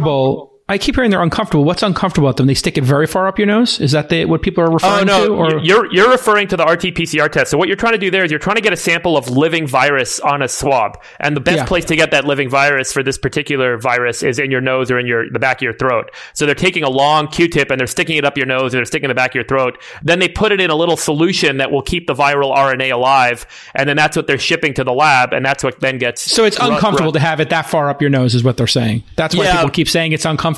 I keep hearing they're uncomfortable. What's uncomfortable about them? They stick it very far up your nose. Is that the, what people are Oh referring no, to? Or you're you're referring to the RT-PCR test. So what you're trying to do there is you're trying to get a sample of living virus on a swab, and the best Yeah. place to get that living virus for this particular virus is in your nose or in your the back of your throat. So they're taking a long Q-tip and they're sticking it up your nose or they're sticking it in the back of your throat. Then they put it in a little solution that will keep the viral RNA alive, and then that's what they're shipping to the lab, and that's what then gets so it's run- uncomfortable run- to have it that far up your nose, is what they're saying. That's why Yeah. people keep saying it's uncomfortable.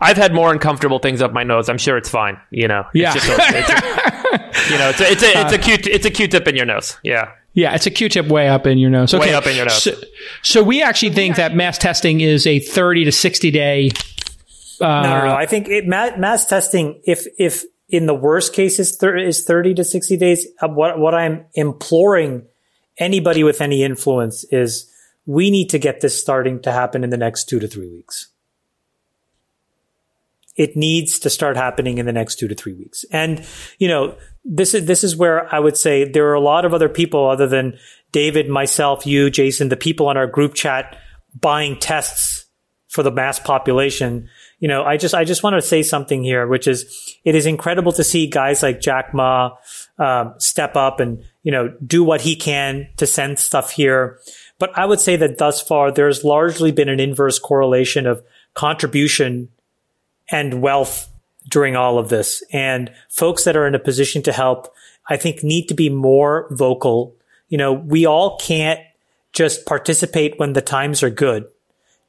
I've had more uncomfortable things up my nose. I'm sure it's fine. You know. It's Yeah. just a- it's a- you know, it's a, it's a, it's a Q it's a Q-tip in your nose. Yeah. Yeah, it's a Q-tip way up in your nose. Okay. Way up in your nose. So, so we actually think that mass testing is a 30 to 60 day. no, no, no. I think it, mass, mass testing, if if in the worst case is, thir- is thirty to sixty days, uh, what what I'm imploring anybody with any influence is we need to get this starting to happen in the next two to three weeks. It needs to start happening in the next two to three weeks. And, you know, this is, this is where I would say there are a lot of other people other than David, myself, you, Jason, the people on our group chat buying tests for the mass population. You know, I just, I just want to say something here, which is it is incredible to see guys like Jack Ma, um, step up and, you know, do what he can to send stuff here. But I would say that thus far, there's largely been an inverse correlation of contribution and wealth during all of this. And folks that are in a position to help, I think need to be more vocal. You know, we all can't just participate when the times are good.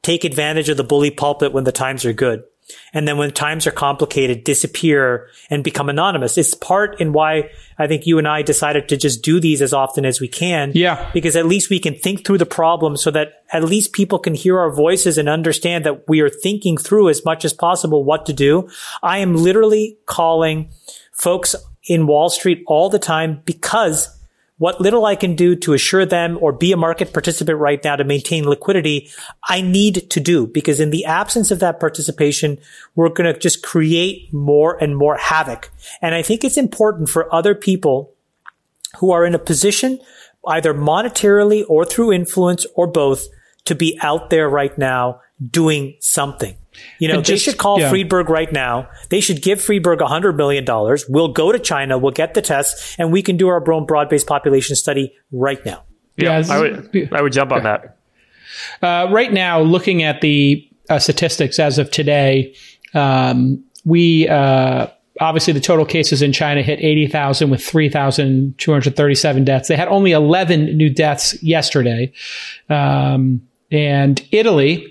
Take advantage of the bully pulpit when the times are good. And then when times are complicated, disappear and become anonymous. It's part in why I think you and I decided to just do these as often as we can. Yeah. Because at least we can think through the problem so that at least people can hear our voices and understand that we are thinking through as much as possible what to do. I am literally calling folks in Wall Street all the time because what little I can do to assure them or be a market participant right now to maintain liquidity, I need to do because in the absence of that participation, we're going to just create more and more havoc. And I think it's important for other people who are in a position, either monetarily or through influence or both, to be out there right now doing something. You know, And they just- should call yeah. Friedberg right now. They should give Friedberg $100 million. We'll go to China. We'll get the tests and we can do our own broad-based population study right now. Yeah, Yeah, I would I would jump on that. Uh, right now, looking at the uh, statistics as of today, um, we uh, obviously the total cases in China hit 80,000 with 3,237 deaths. They had only 11 new deaths yesterday. Um, and Italy,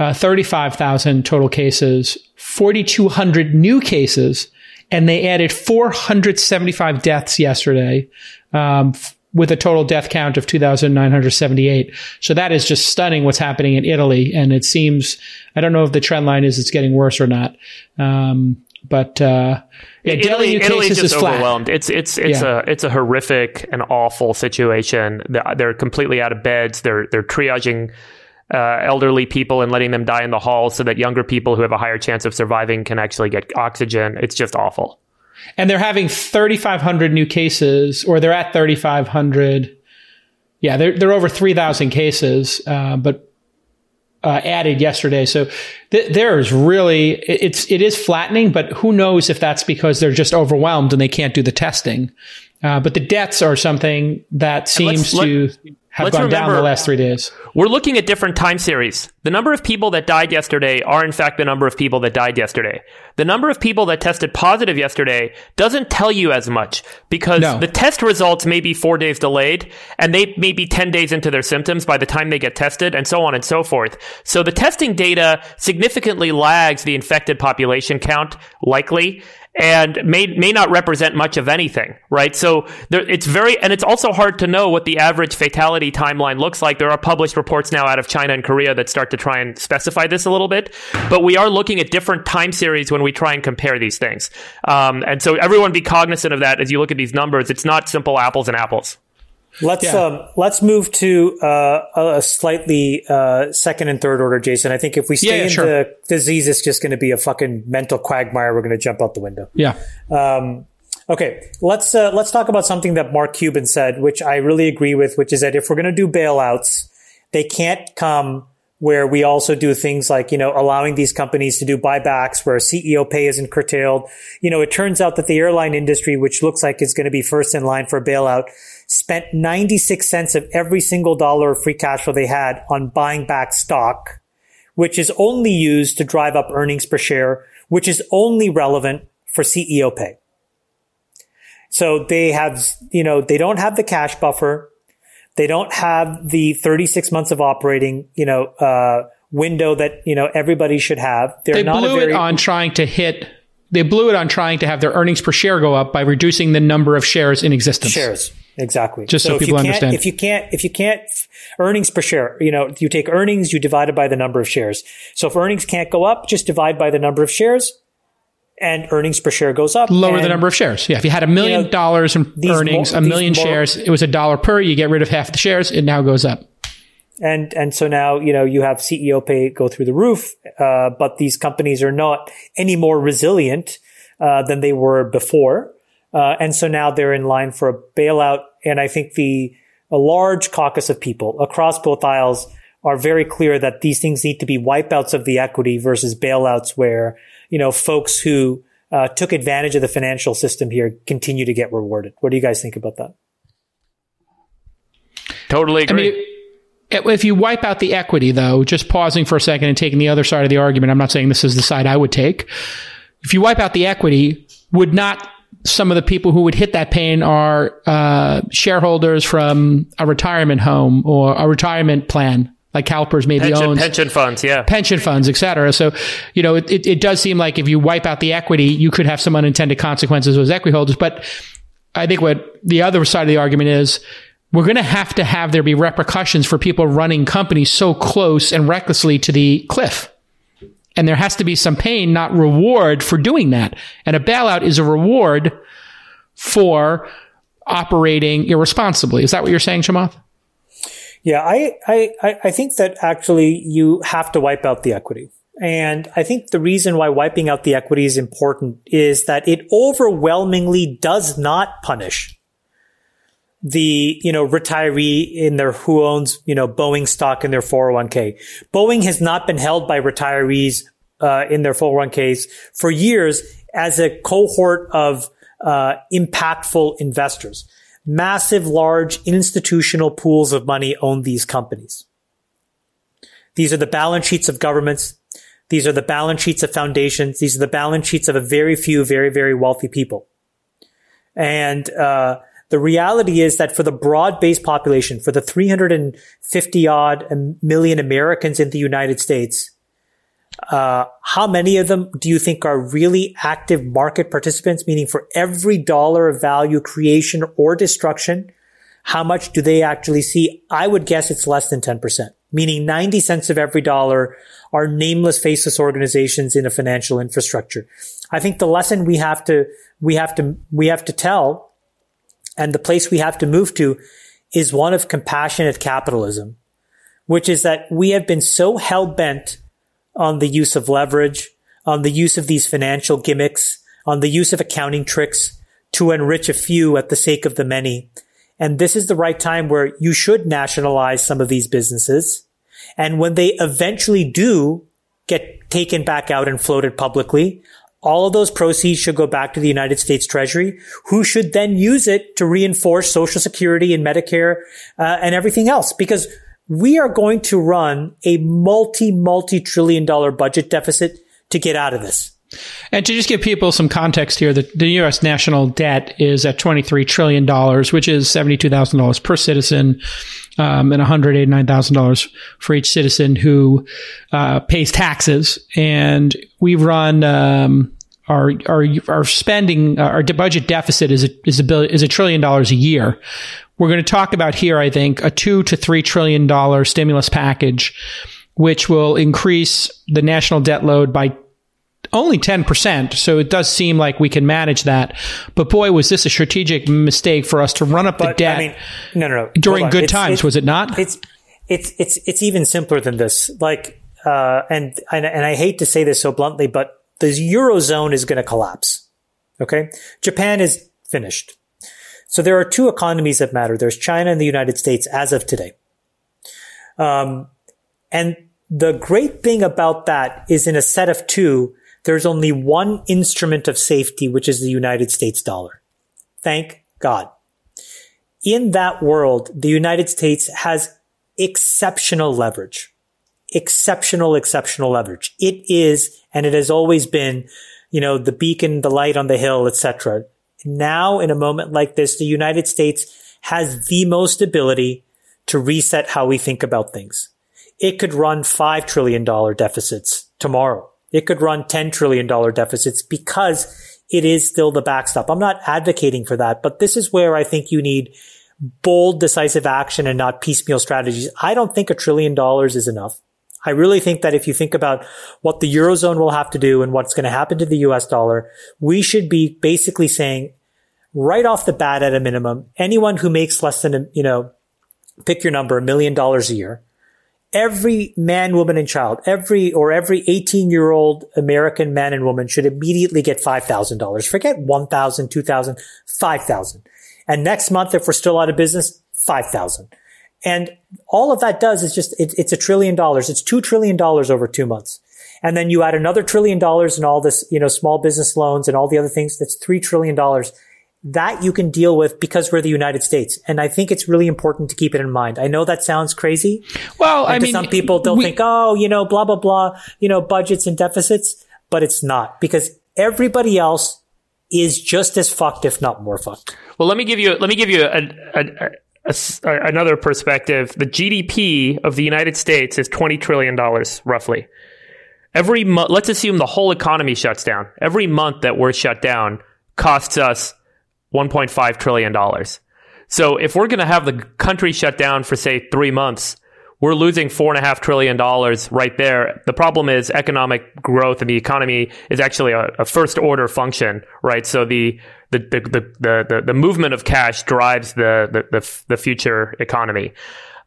uh, 35,000 total cases, 4,200 new cases, and they added 475 deaths yesterday. Um, f- with a total death count of 2,978. So that is just stunning what's happening in Italy. And it seems, I don't know if the trend line is it's getting worse or not. Um, but, uh, yeah, Italy, new Italy's just flat. overwhelmed. It's it's it's Yeah. a it's a horrific and awful situation. They're completely out of beds. They're they're triaging uh, elderly people and letting them die in the halls so that younger people who have a higher chance of surviving can actually get oxygen. It's just awful. And they're having 3,500 new cases, or they're at 3,500. Yeah, they're, they're over 3,000 cases, uh, but uh, added yesterday. So th- there is really, it's, it is flattening, but who knows if that's because they're just overwhelmed and they can't do the testing. Uh, but the deaths are something that seems let- to have let's gone down the last three days. We're looking at different time series. The number of people that died yesterday are, in fact, the number of people that died yesterday. The number of people that tested positive yesterday doesn't tell you as much because No. the test results may be four days delayed and they may be 10 days into their symptoms by the time they get tested and so on and so forth. So the testing data significantly lags the infected population count, likely and may may not represent much of anything, right? So there, it's very, and it's also hard to know what the average fatality timeline looks like. There are published reports now out of China and Korea that start to try and specify this a little bit, but we are looking at different time series when we try and compare these things. Um, and so everyone be cognizant of that as you look at these numbers. It's not simple apples and apples. Let's Yeah. um, let's move to uh, a slightly uh, second and third order, Jason. I think if we stay Yeah, yeah, in sure. the disease, it's just going to be a fucking mental quagmire. We're going to jump out the window. Yeah. Um, Okay, let's uh, let's talk about something that Mark Cuban said, which I really agree with, which is that if we're going to do bailouts, they can't come where we also do things like, you know, allowing these companies to do buybacks where CEO pay isn't curtailed. You know, it turns out that the airline industry, which looks like is going to be first in line for a bailout, spent 96 cents of every single dollar of free cash flow they had on buying back stock, which is only used to drive up earnings per share, which is only relevant for CEO pay. So they have, you know, they don't have the cash buffer. They don't have the 36 months of operating, you know, uh, window that, you know, everybody should have. They're they blew very- it on trying to hit, they blew it on trying to have their earnings per share go up by reducing the number of shares in existence. Shares. Exactly. Just so, so people understand. If you can't, if you can't, earnings per share, you know, you take earnings, you divide it by the number of shares. So if earnings can't go up, just divide by the number of shares and earnings per share goes up. Lower and, the number of shares. Yeah. If you had a million you know, dollars in earnings, mo- a million shares, it was a dollar per, you get rid of half the shares, it now goes up. And, and so now, you know, you have CEO pay go through the roof, uh, but these companies are not any more resilient, uh, than they were before. Uh, and so now they're in line for a bailout. And I think the, a large caucus of people across both aisles are very clear that these things need to be wipeouts of the equity versus bailouts where you know, folks who uh, took advantage of the financial system here continue to get rewarded. What do you guys think about that? Totally agree. I mean, if you wipe out the equity, though, just pausing for a second and taking the other side of the argument, I'm not saying this is the side I would take. If you wipe out the equity, would not some of the people who would hit that pain are uh, shareholders from a retirement home or a retirement plan like CalPERS maybe pension, owns pension funds, yeah, pension funds, et cetera. So, you know, it, it does seem like if you wipe out the equity, you could have some unintended consequences with equity holders. But I think what the other side of the argument is, we're going to have to have there be repercussions for people running companies so close and recklessly to the cliff. And there has to be some pain, not reward for doing that. And a bailout is a reward for operating irresponsibly. Is that what you're saying, Chamath? Yeah, I, I, I think that actually you have to wipe out the equity. And I think the reason why wiping out the equity is important is that it overwhelmingly does not punish the, you know, retiree in their who owns, you know, Boeing stock in their 401k. Boeing has not been held by retirees uh, in their 401ks for years as a cohort of uh, impactful investors massive, large institutional pools of money own these companies. These are the balance sheets of governments. These are the balance sheets of foundations. These are the balance sheets of a very few, very, very wealthy people. And, uh, the reality is that for the broad-based population, for the 350 odd million Americans in the United States, uh, how many of them do you think are really active market participants? Meaning for every dollar of value creation or destruction, how much do they actually see? I would guess it's less than 10%, meaning 90 cents of every dollar are nameless, faceless organizations in a financial infrastructure. I think the lesson we have to, we have to, we have to tell and the place we have to move to is one of compassionate capitalism, which is that we have been so hell bent on the use of leverage, on the use of these financial gimmicks, on the use of accounting tricks to enrich a few at the sake of the many. And this is the right time where you should nationalize some of these businesses. And when they eventually do get taken back out and floated publicly, all of those proceeds should go back to the United States Treasury, who should then use it to reinforce Social Security and Medicare uh, and everything else. Because we are going to run a multi, multi trillion dollar budget deficit to get out of this. And to just give people some context here, the, the U.S. national debt is at $23 trillion, which is $72,000 per citizen um, and $189,000 for each citizen who uh, pays taxes. And we run um, our, our, our spending, our budget deficit is a, is a, billion, is a trillion dollars a year. We're going to talk about here, I think, a two to three trillion dollar stimulus package, which will increase the national debt load by only 10%. So it does seem like we can manage that. But boy, was this a strategic mistake for us to run up but, the debt. I mean, no, no, no. During good it's, times, it's, was it not? It's, it's, it's, it's even simpler than this. Like, uh, and, and, and I hate to say this so bluntly, but the Eurozone is going to collapse. Okay. Japan is Finished. So there are two economies that matter. There's China and the United States as of today. Um, and the great thing about that is in a set of two, there's only one instrument of safety, which is the United States dollar. Thank God. In that world, the United States has exceptional leverage. Exceptional, exceptional leverage. It is, and it has always been, you know, the beacon, the light on the hill, etc. Now, in a moment like this, the United States has the most ability to reset how we think about things. It could run $5 trillion deficits tomorrow. It could run $10 trillion deficits because it is still the backstop. I'm not advocating for that, but this is where I think you need bold, decisive action and not piecemeal strategies. I don't think a trillion dollars is enough. I really think that if you think about what the Eurozone will have to do and what's going to happen to the US dollar, we should be basically saying right off the bat at a minimum, anyone who makes less than, you know, pick your number, a million dollars a year, every man, woman, and child, every or every 18 year old American man and woman should immediately get $5,000. Forget 1,000, 2,000, 5,000. And next month, if we're still out of business, 5,000. And all of that does is just, it, it's a trillion dollars. It's $2 trillion over two months. And then you add another trillion dollars in all this, you know, small business loans and all the other things. That's $3 trillion that you can deal with because we're the United States. And I think it's really important to keep it in mind. I know that sounds crazy. Well, I mean, some people they'll we, think, oh, you know, blah, blah, blah, you know, budgets and deficits, but it's not because everybody else is just as fucked, if not more fucked. Well, let me give you, let me give you a, a, a, a another perspective. The GDP of the United States is $20 trillion roughly. Every month, let's assume the whole economy shuts down. Every month that we're shut down costs us $1.5 trillion. So if we're going to have the country shut down for, say, three months, we're losing $4.5 trillion right there. The problem is economic growth and the economy is actually a, a first order function, right? So the, the, the, the, the, the movement of cash drives the, the, the, the future economy.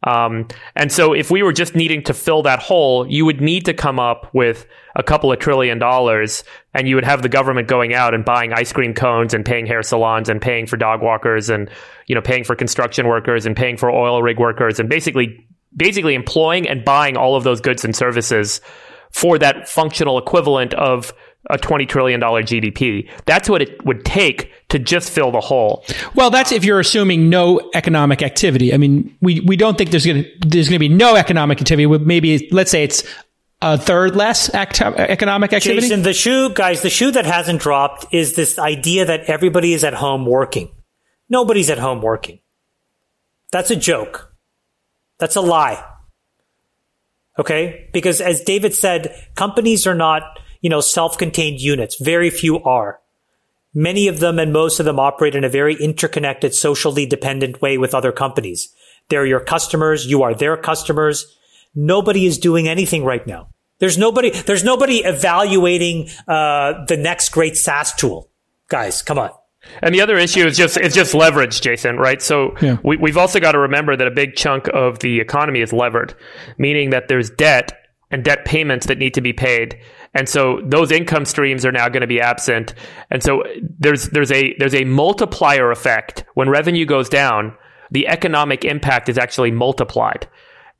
Um, and so if we were just needing to fill that hole, you would need to come up with a couple of trillion dollars and you would have the government going out and buying ice cream cones and paying hair salons and paying for dog walkers and, you know, paying for construction workers and paying for oil rig workers and basically, basically employing and buying all of those goods and services for that functional equivalent of a $20 trillion GDP. That's what it would take to just fill the hole. Well, that's if you're assuming no economic activity. I mean, we, we don't think there's going to, there's going to be no economic activity. Maybe, let's say it's a third less act- economic activity. Jason, the shoe, guys, the shoe that hasn't dropped is this idea that everybody is at home working. Nobody's at home working. That's a joke. That's a lie. Okay? Because as David said, companies are not you know, self-contained units. Very few are. Many of them and most of them operate in a very interconnected, socially dependent way with other companies. They're your customers. You are their customers. Nobody is doing anything right now. There's nobody, there's nobody evaluating, uh, the next great SaaS tool. Guys, come on. And the other issue is just it's just leverage, Jason, right? So yeah. we, we've also got to remember that a big chunk of the economy is levered, meaning that there's debt and debt payments that need to be paid. And so those income streams are now going to be absent. And so there's there's a there's a multiplier effect when revenue goes down, the economic impact is actually multiplied.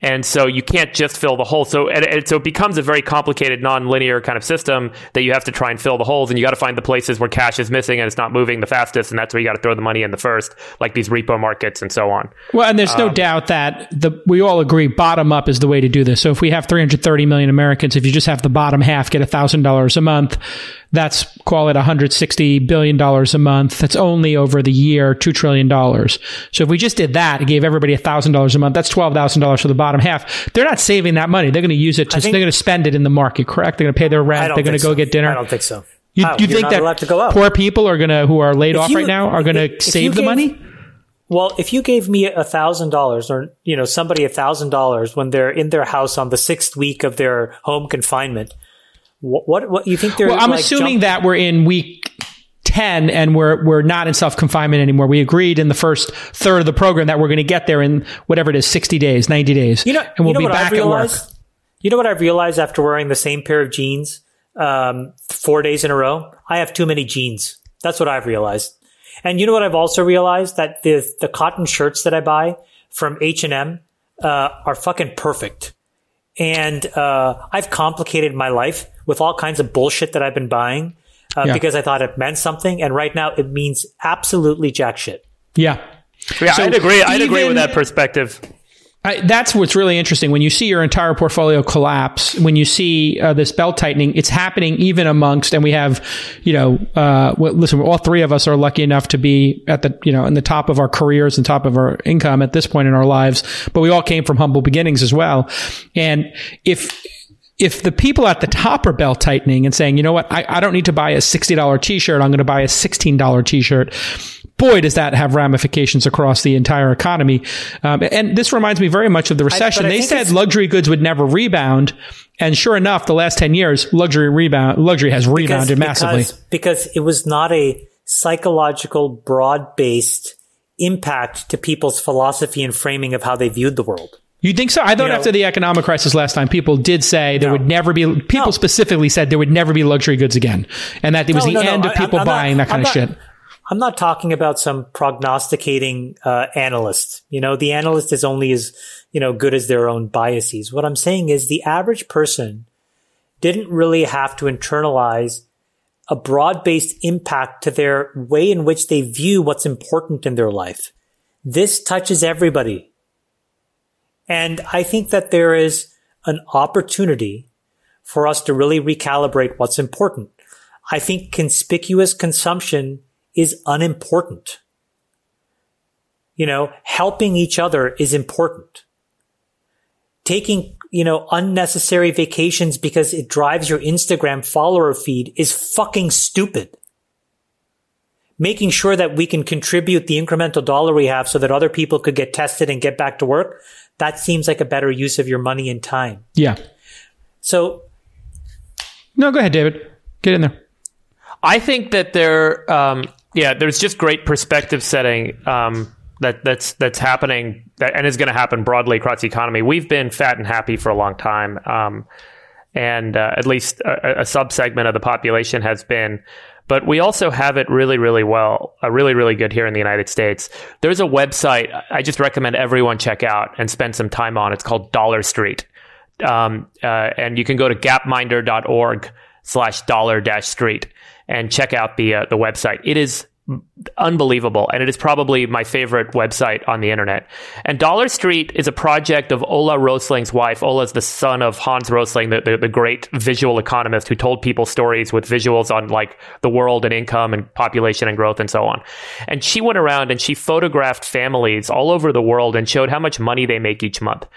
And so you can't just fill the hole. So and, and so it becomes a very complicated, non-linear kind of system that you have to try and fill the holes, and you got to find the places where cash is missing and it's not moving the fastest, and that's where you got to throw the money in the first, like these repo markets and so on. Well, and there's um, no doubt that the we all agree bottom up is the way to do this. So if we have 330 million Americans, if you just have the bottom half get thousand dollars a month, that's call it 160 billion dollars a month. That's only over the year two trillion dollars. So if we just did that, and gave everybody thousand dollars a month, that's twelve thousand dollars for the bottom half. They're not saving that money. They're going to use it. To, think, they're going to spend it in the market. Correct? They're going to pay their rent. They're going to go get dinner. I don't think so. You, you think that poor people are going to who are laid if off you, right now are going to save the gave, money? Well, if you gave me a thousand dollars or, you know, somebody a thousand dollars when they're in their house on the sixth week of their home confinement, what, what, what you think they're Well, I'm like assuming jump- that we're in week 10 and we're we're not in self confinement anymore. We agreed in the first third of the program that we're going to get there in whatever it is 60 days, 90 days. You know, and we'll you know be back at work. You know what I've realized after wearing the same pair of jeans um, 4 days in a row? I have too many jeans. That's what I've realized. And you know what I've also realized that the the cotton shirts that I buy from H and M uh, are fucking perfect. And uh, I've complicated my life with all kinds of bullshit that I've been buying uh, Yeah. because I thought it meant something, and right now it means absolutely jack shit. Yeah. Yeah, So I'd agree. I'd agree with that perspective. I, that's what's really interesting. When you see your entire portfolio collapse, when you see uh, this belt tightening, it's happening even amongst, and we have, you know, uh, well, listen, all three of us are lucky enough to be at the, you know, in the top of our careers and top of our income at this point in our lives, but we all came from humble beginnings as well. And if, if the people at the top are belt tightening and saying, you know what, I, I don't need to buy a $60 t-shirt, I'm going to buy a $16 t-shirt. Boy, does that have ramifications across the entire economy. Um, and this reminds me very much of the recession. I they said luxury goods would never rebound. And sure enough, the last 10 years, luxury rebound, luxury has rebounded massively. Because, because it was not a psychological, broad based impact to people's philosophy and framing of how they viewed the world. You think so? I thought You know- after the economic crisis last time, people did say there No. would never be, people No. specifically said there would never be luxury goods again. And that it was No, the end of people I'm not- buying that kind I'm of not- shit. I'm not talking about some prognosticating uh, analyst. You know, the analyst is only as you know good as their own biases. What I'm saying is the average person didn't really have to internalize a broad-based impact to their way in which they view what's important in their life. This touches everybody. And I think that there is an opportunity for us to really recalibrate what's important. I think conspicuous consumption is unimportant. You know, helping each other is important. Taking, you know, unnecessary vacations because it drives your Instagram follower feed is fucking stupid. Making sure that we can contribute the incremental dollar we have so that other people could get tested and get back to work, that seems like a better use of your money and time. Yeah. So No, go ahead, David. Get in there. I think that there, um, yeah, there's just great perspective setting um, that that's that's happening that, and is going to happen broadly across the economy. We've been fat and happy for a long time, um, and uh, at least a, a subsegment of the population has been. But we also have it really, really well, uh, really, really good here in the United States. There's a website I just recommend everyone check out and spend some time on. It's called Dollar Street um, uh, and you can go to gapminder.org slash dollar dash street and check out the uh, the website. It is unbelievable, and it is probably my favorite website on the internet. And Dollar Street is a project of Ola Rosling's wife. Ola's the son of Hans Rosling, the, the, the great visual economist who told people stories with visuals on like the world and income and population and growth and so on. And she went around and she photographed families all over the world and showed how much money they make each month.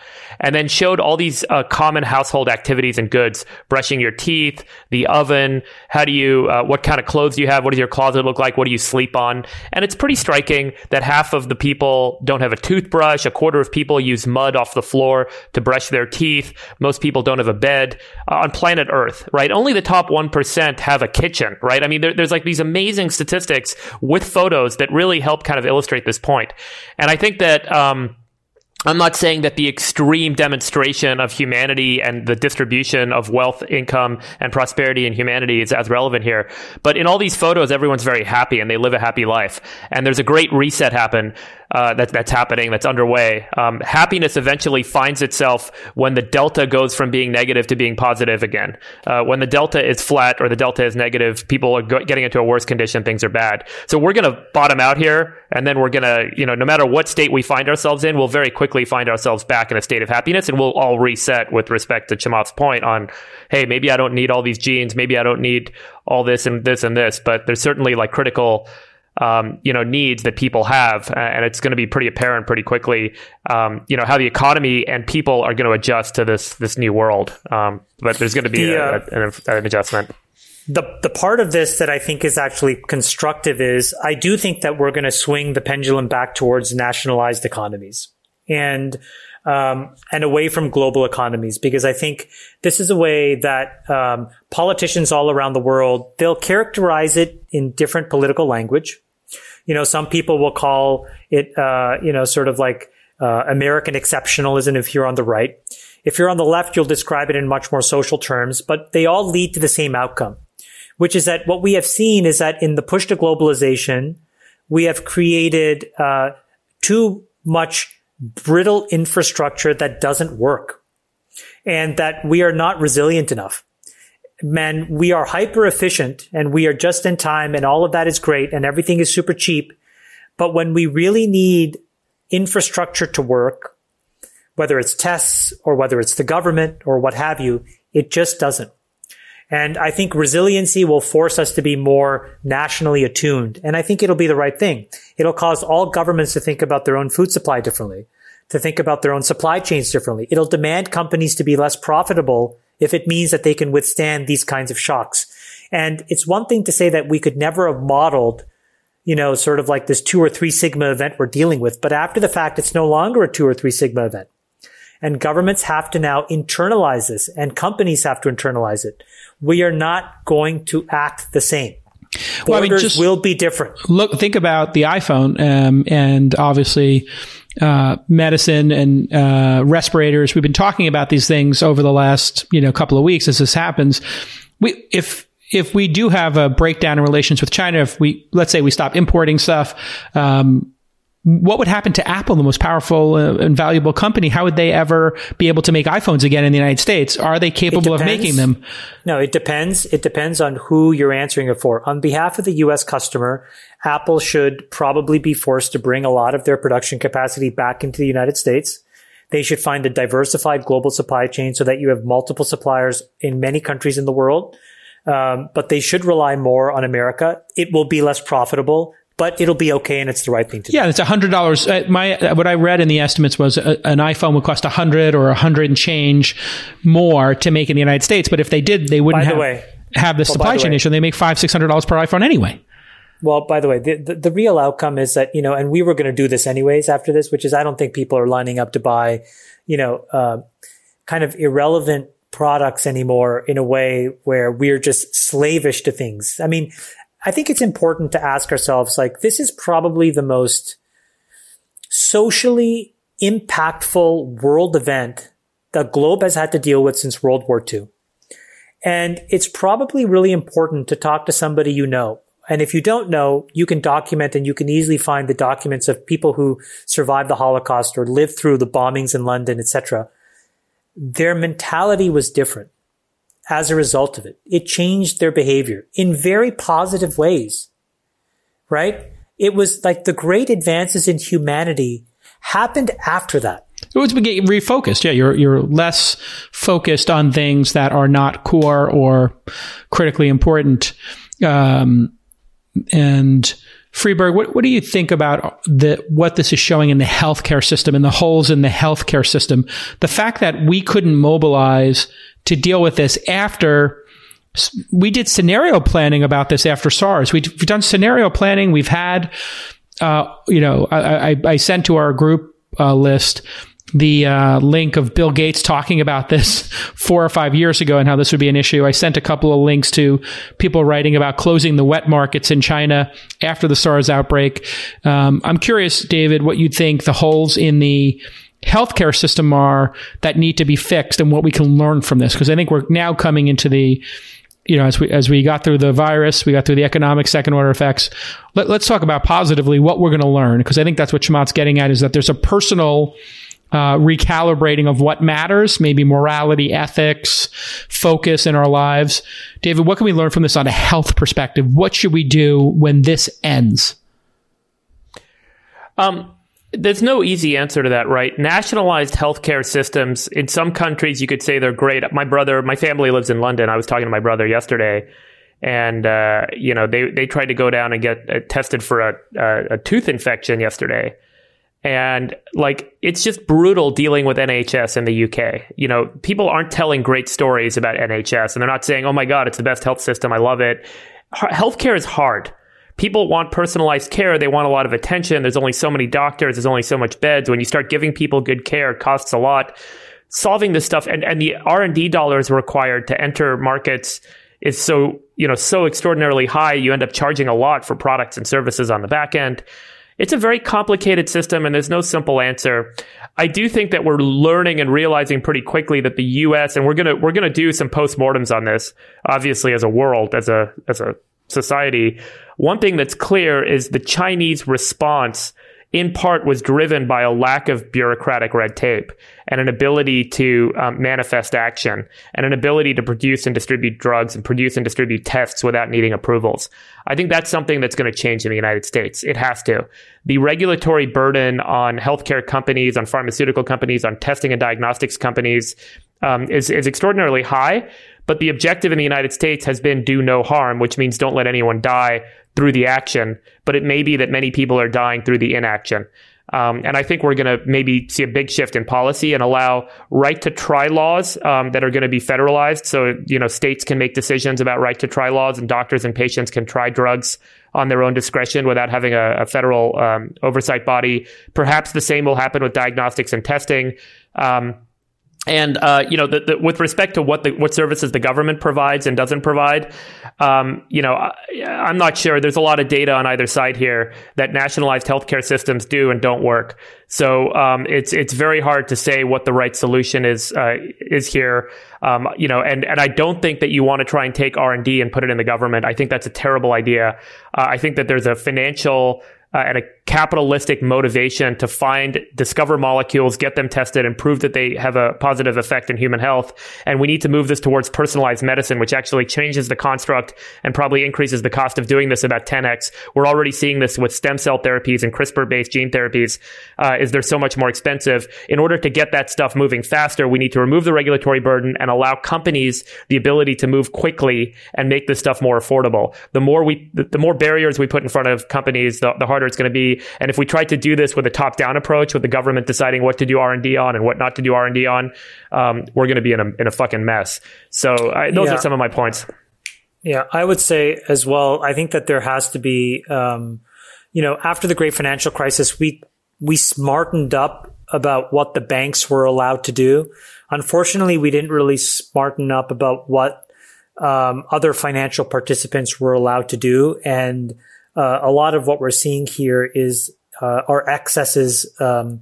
And then showed all these uh, common household activities and goods, brushing your teeth, the oven, how do you, uh, what kind of clothes do you have, what does your closet look like, what do you sleep on? And it's pretty striking that half of the people don't have a toothbrush, a quarter of people use mud off the floor to brush their teeth, most people don't have a bed uh, on planet Earth, right? Only the top 1% have a kitchen, right? I mean, there, there's like these amazing statistics with photos that really help kind of illustrate this point. And I think that, um, I'm not saying that the extreme demonstration of humanity and the distribution of wealth, income, and prosperity in humanity is as relevant here. But in all these photos, everyone's very happy and they live a happy life. And there's a great reset happen uh, that, that's happening, that's underway. Um, happiness eventually finds itself when the delta goes from being negative to being positive again. Uh, when the delta is flat or the delta is negative, people are go- getting into a worse condition, things are bad. So we're going to bottom out here, and then we're going to, you know, no matter what state we find ourselves in, we'll very quickly find ourselves back in a state of happiness, and we'll all reset with respect to Chamath's point on, hey, maybe I don't need all these jeans, maybe I don't need all this and this and this, but there's certainly like critical um, you know needs that people have, and it's going to be pretty apparent pretty quickly. Um, you know how the economy and people are going to adjust to this this new world. Um, but there's going to be The, a, uh, an, an adjustment. the the part of this that I think is actually constructive is I do think that we're going to swing the pendulum back towards nationalized economies and um, and away from global economies because I think this is a way that um, politicians all around the world they'll characterize it in different political language. You know, some people will call it uh, you know sort of like uh, American exceptionalism if you're on the right. If you're on the left, you'll describe it in much more social terms, but they all lead to the same outcome which is that what we have seen is that in the push to globalization, we have created uh, too much brittle infrastructure that doesn't work and that we are not resilient enough. Man, we are hyper efficient and we are just in time and all of that is great and everything is super cheap. But when we really need infrastructure to work, whether it's tests or whether it's the government or what have you, it just doesn't. And I think resiliency will force us to be more nationally attuned. And I think it'll be the right thing. It'll cause all governments to think about their own food supply differently, to think about their own supply chains differently. It'll demand companies to be less profitable if it means that they can withstand these kinds of shocks. And it's one thing to say that we could never have modeled, you know, sort of like this two or three sigma event we're dealing with. But after the fact, it's no longer a two or three sigma event. And governments have to now internalize this and companies have to internalize it. We are not going to act the same. Borders well, I mean, just will be different. Look, think about the iPhone, um, and obviously, uh, medicine and uh, respirators. We've been talking about these things over the last you know couple of weeks as this happens. We if if we do have a breakdown in relations with China, if we let's say we stop importing stuff, um, what would happen to Apple, the most powerful uh, and valuable company? How would they ever be able to make iPhones again in the United States? Are they capable of making them? No, it depends. It depends on who you're answering it for. On behalf of the U.S. customer, Apple should probably be forced to bring a lot of their production capacity back into the United States. They should find a diversified global supply chain so that you have multiple suppliers in many countries in the world. Um, but they should rely more on America. It will be less profitable but it'll be okay and it's the right thing to do. Yeah, it's a hundred dollars. Uh, my uh, what I read in the estimates was a, uh, an iPhone would cost a hundred or a hundred and change more to make in the United States. But if they did, they wouldn't the have, way, have the well, supply the chain way, issue. They make five six hundred dollars per iPhone anyway. Well, by the way, the, the, the real outcome is that you know, and we were going to do this anyways after this, which is I don't think people are lining up to buy, you know, uh, kind of irrelevant products anymore in a way where we're just slavish to things. I mean, I think it's important to ask ourselves, like, this is probably the most socially impactful world event the globe has had to deal with since World War II. And it's probably really important to talk to somebody you know. And if you don't know, you can document and you can easily find the documents of people who survived the Holocaust or lived through the bombings in London, etc. Their mentality was different as a result of it. It changed their behavior in very positive ways, right? It was like the great advances in humanity happened after that. It was refocused. Yeah, you're you're less focused on things that are not core or critically important. Um, and Friedberg, what, what do you think about the, what this is showing in the healthcare system and the holes in the healthcare system? The fact that we couldn't mobilize to deal with this after we did scenario planning about this after SARS. We've, done scenario planning. We've had, uh, you know, I, I, I, sent to our group uh, list the uh, link of Bill Gates talking about this *laughs* four or five years ago and how this would be an issue. I sent a couple of links to people writing about closing the wet markets in China after the SARS outbreak. Um, I'm curious, David, what you think the holes in the healthcare system are that need to be fixed and what we can learn from this. Because I think we're now coming into the you know, as we as we got through the virus, we got through the economic second order effects. Let, us talk about positively what we're going to learn, because I think that's what Chamath's getting at is that there's a personal uh, recalibrating of what matters, maybe morality, ethics, focus in our lives. David, what can we learn from this on a health perspective? What should we do when this ends? Um, there's no easy answer to that, right? Nationalized healthcare systems in some countries, you could say they're great. My brother, my family lives in London. I was talking to my brother yesterday, and uh, you know they they tried to go down and get uh, tested for a, a, a tooth infection yesterday and like, it's just brutal dealing with NHS in the UK. You know, people aren't telling great stories about NHS and they're not saying, oh my God, it's the best health system. I love it. Healthcare is hard. People want personalized care. They want a lot of attention. There's only so many doctors. There's only so much beds. When you start giving people good care, it costs a lot. Solving this stuff and, and the R&D dollars required to enter markets is so, you know, so extraordinarily high. You end up charging a lot for products and services on the back end. It's a very complicated system and there's no simple answer. I do think that we're learning and realizing pretty quickly that the US and we're to we're to do some postmortems on this obviously as a world as a as a society. One thing that's clear is the Chinese response in part was driven by a lack of bureaucratic red tape and an ability to um, manifest action and an ability to produce and distribute drugs and produce and distribute tests without needing approvals. I think that's something that's going to change in the United States. It has to. The regulatory burden on healthcare companies, on pharmaceutical companies, on testing and diagnostics companies um, is, is extraordinarily high. But the objective in the United States has been do no harm, which means don't let anyone die through the action. But it may be that many people are dying through the inaction. Um, and I think we're going to maybe see a big shift in policy and allow right to try laws um, that are going to be federalized. So, you know, states can make decisions about right to try laws and doctors and patients can try drugs on their own discretion without having a, a federal um, oversight body. Perhaps the same will happen with diagnostics and testing. Um, and uh, you know, the, the, with respect to what the what services the government provides and doesn't provide, um, you know, I, am not sure. There's a lot of data on either side here that nationalized healthcare systems do and don't work. So um, it's it's very hard to say what the right solution is uh, is here. Um, you know, and and I don't think that you want to try and take R and D and put it in the government. I think that's a terrible idea. Uh, I think that there's a financial uh, and a capitalistic motivation to find, discover molecules, get them tested, and prove that they have a positive effect in human health. And we need to move this towards personalized medicine, which actually changes the construct and probably increases the cost of doing this about 10x. We're already seeing this with stem cell therapies and CRISPR-based gene therapies. Uh, is they're so much more expensive. In order to get that stuff moving faster, we need to remove the regulatory burden and allow companies the ability to move quickly and make this stuff more affordable. The more we, the, the more barriers we put in front of companies, the, the harder it's going to be and if we try to do this with a top down approach, with the government deciding what to do R and D on and what not to do R and D on, um, we're going to be in a in a fucking mess. So I, those yeah. are some of my points. Yeah, I would say as well. I think that there has to be, um, you know, after the great financial crisis, we we smartened up about what the banks were allowed to do. Unfortunately, we didn't really smarten up about what um, other financial participants were allowed to do, and uh, a lot of what we're seeing here is uh, our excesses um,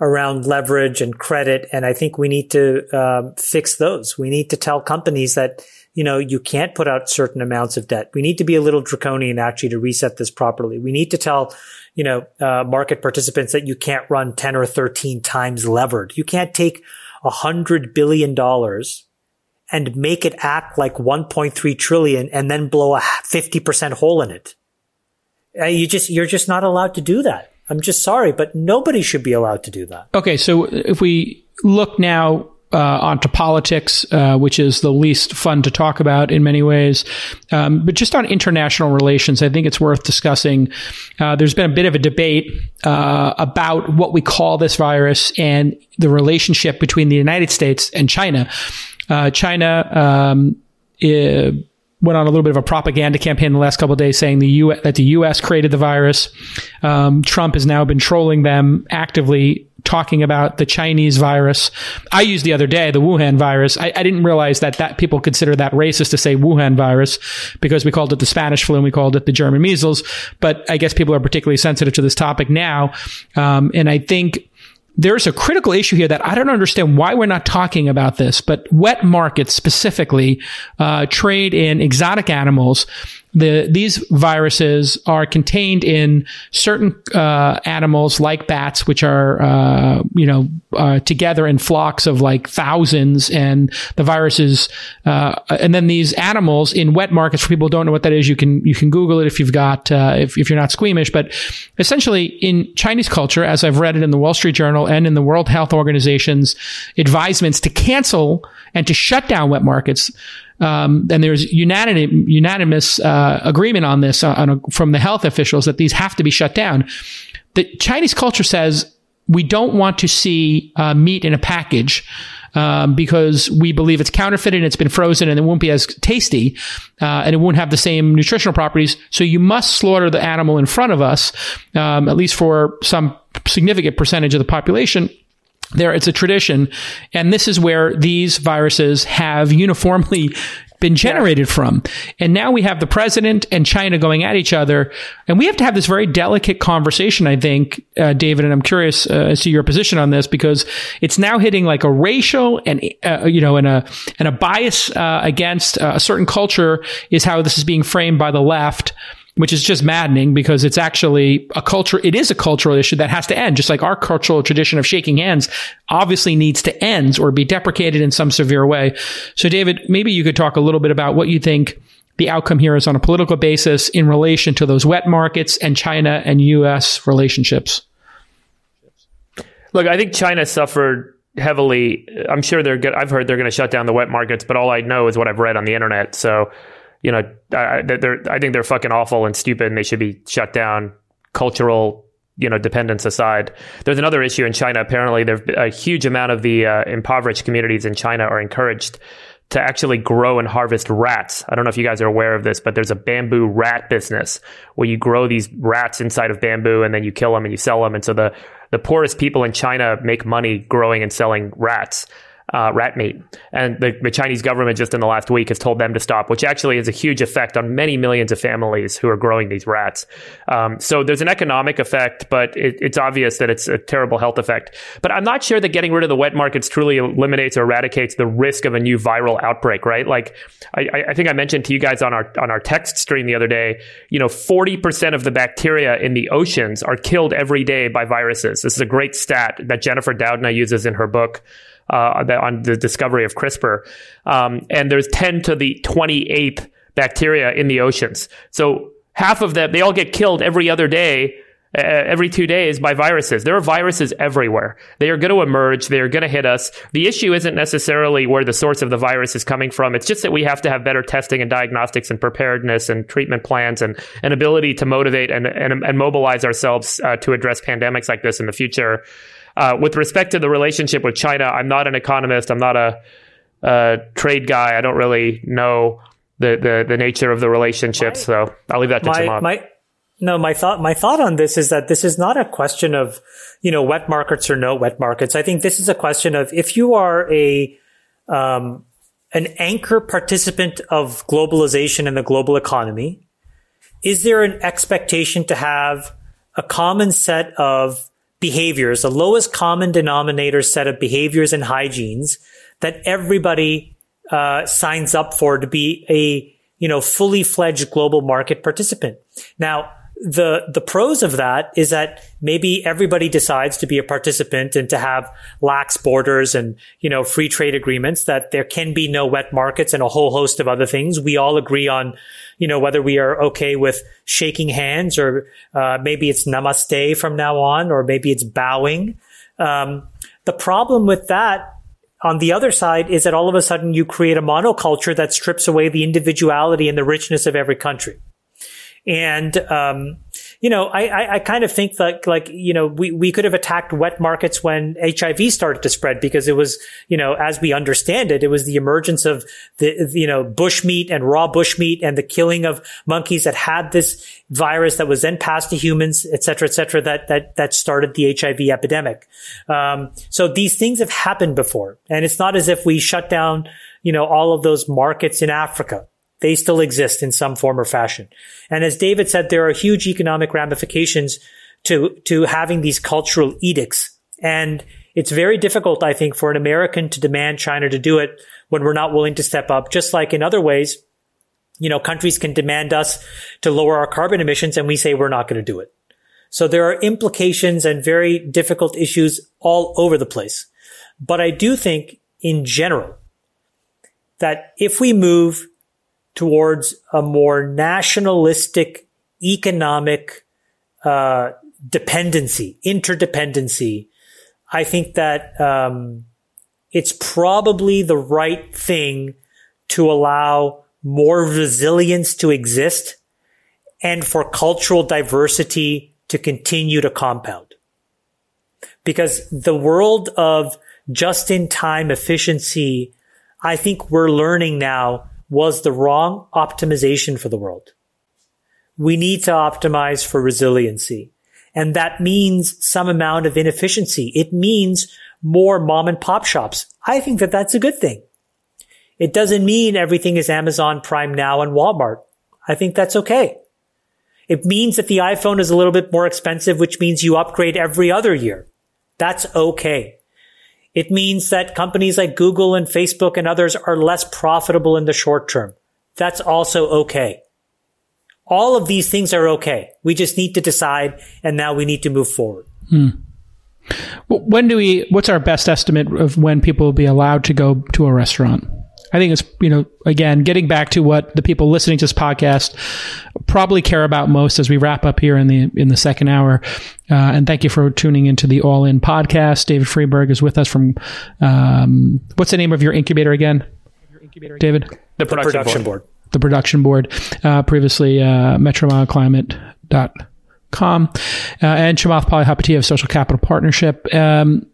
around leverage and credit, and I think we need to um, fix those. We need to tell companies that you know you can't put out certain amounts of debt. We need to be a little draconian actually to reset this properly. We need to tell you know uh, market participants that you can't run ten or thirteen times levered. You can't take a hundred billion dollars and make it act like 1.3 trillion and then blow a 50% hole in it. Uh, you just you're just not allowed to do that. I'm just sorry, but nobody should be allowed to do that. Okay, so if we look now uh, onto politics, uh, which is the least fun to talk about in many ways. Um, but just on international relations, I think it's worth discussing. Uh, there's been a bit of a debate uh, about what we call this virus and the relationship between the United States and China. Uh, China. Um, went on a little bit of a propaganda campaign the last couple of days saying the U- that the U.S. created the virus. Um, Trump has now been trolling them actively, talking about the Chinese virus. I used the other day the Wuhan virus. I, I, didn't realize that that people consider that racist to say Wuhan virus because we called it the Spanish flu and we called it the German measles. But I guess people are particularly sensitive to this topic now, um, and I think there's a critical issue here that I don't understand why we're not talking about this, but wet markets specifically uh, trade in exotic animals the these viruses are contained in certain uh, animals like bats, which are uh, you know uh, together in flocks of like thousands, and the viruses, uh, and then these animals in wet markets. For people who don't know what that is, you can you can Google it if you've got uh, if if you're not squeamish. But essentially, in Chinese culture, as I've read it in the Wall Street Journal and in the World Health Organization's advisements to cancel and to shut down wet markets. Um, and there's unanimous, unanimous uh, agreement on this uh, on a, from the health officials that these have to be shut down. The Chinese culture says we don't want to see uh, meat in a package. Um, because we believe it's counterfeited and it's been frozen and it won't be as tasty uh, and it won't have the same nutritional properties. So you must slaughter the animal in front of us, um, at least for some significant percentage of the population there it's a tradition and this is where these viruses have uniformly been generated yeah. from. And now we have the president and China going at each other. And we have to have this very delicate conversation, I think, uh, David. And I'm curious uh, as to your position on this because it's now hitting like a racial and, uh, you know, and a, and a bias uh, against uh, a certain culture is how this is being framed by the left which is just maddening because it's actually a culture. It is a cultural issue that has to end, just like our cultural tradition of shaking hands obviously needs to end or be deprecated in some severe way. So, David, maybe you could talk a little bit about what you think the outcome here is on a political basis in relation to those wet markets and China and U.S. relationships. Look, I think China suffered heavily. I'm sure they're good. I've heard they're going to shut down the wet markets, but all I know is what I've read on the internet. So you know, I, they're, I think they're fucking awful and stupid and they should be shut down. Cultural, you know, dependence aside. There's another issue in China. Apparently, there a huge amount of the uh, impoverished communities in China are encouraged to actually grow and harvest rats. I don't know if you guys are aware of this, but there's a bamboo rat business where you grow these rats inside of bamboo and then you kill them and you sell them. And so the, the poorest people in China make money growing and selling rats uh, rat meat. And the, the, Chinese government just in the last week has told them to stop, which actually has a huge effect on many millions of families who are growing these rats. Um, so there's an economic effect, but it, it's obvious that it's a terrible health effect. But I'm not sure that getting rid of the wet markets truly eliminates or eradicates the risk of a new viral outbreak, right? Like I, I think I mentioned to you guys on our on our text stream the other day, you know, 40% of the bacteria in the oceans are killed every day by viruses. This is a great stat that Jennifer Doudna uses in her book uh, on the discovery of CRISPR. Um, and there's 10 to the 28th bacteria in the oceans. So half of them, they all get killed every other day. Uh, every two days by viruses. There are viruses everywhere. They are going to emerge. They are going to hit us. The issue isn't necessarily where the source of the virus is coming from. It's just that we have to have better testing and diagnostics and preparedness and treatment plans and an ability to motivate and, and, and mobilize ourselves uh, to address pandemics like this in the future. Uh, with respect to the relationship with China, I'm not an economist. I'm not a, a trade guy. I don't really know the, the, the nature of the relationship. My, so I'll leave that to my, My, no, my thought, my thought on this is that this is not a question of, you know, wet markets or no wet markets. I think this is a question of if you are a, um, an anchor participant of globalization and the global economy, is there an expectation to have a common set of behaviors, the lowest common denominator set of behaviors and hygienes that everybody uh, signs up for to be a you know fully fledged global market participant. Now, the the pros of that is that maybe everybody decides to be a participant and to have lax borders and you know free trade agreements that there can be no wet markets and a whole host of other things we all agree on you know whether we are okay with shaking hands or uh, maybe it's namaste from now on or maybe it's bowing. Um, the problem with that on the other side is that all of a sudden you create a monoculture that strips away the individuality and the richness of every country. And, um, you know, I, I, I, kind of think that, like, you know, we, we could have attacked wet markets when HIV started to spread because it was, you know, as we understand it, it was the emergence of the, you know, bushmeat and raw bushmeat and the killing of monkeys that had this virus that was then passed to humans, et cetera, et cetera, that, that, that started the HIV epidemic. Um, so these things have happened before. And it's not as if we shut down, you know, all of those markets in Africa. They still exist in some form or fashion. And as David said, there are huge economic ramifications to, to having these cultural edicts. And it's very difficult, I think, for an American to demand China to do it when we're not willing to step up, just like in other ways, you know, countries can demand us to lower our carbon emissions and we say we're not going to do it. So there are implications and very difficult issues all over the place. But I do think in general that if we move towards a more nationalistic economic uh, dependency, interdependency, I think that um, it's probably the right thing to allow more resilience to exist and for cultural diversity to continue to compound. Because the world of just in time efficiency, I think we're learning now was the wrong optimization for the world. We need to optimize for resiliency. And that means some amount of inefficiency. It means more mom and pop shops. I think that that's a good thing. It doesn't mean everything is Amazon Prime Now and Walmart. I think that's okay. It means that the iPhone is a little bit more expensive, which means you upgrade every other year. That's okay. It means that companies like Google and Facebook and others are less profitable in the short term. That's also okay. All of these things are okay. We just need to decide and now we need to move forward. Hmm. When do we, what's our best estimate of when people will be allowed to go to a restaurant? I think it's, you know, again, getting back to what the people listening to this podcast probably care about most as we wrap up here in the, in the second hour. Uh, and thank you for tuning into the All In podcast. David Friedberg is with us from, um, what's the name of your incubator again? David? The production, the production board. board. The production board. Uh, previously, uh, Metromile climate.com. Uh, and Chamath Palihapitiya of Social Capital Partnership. Um,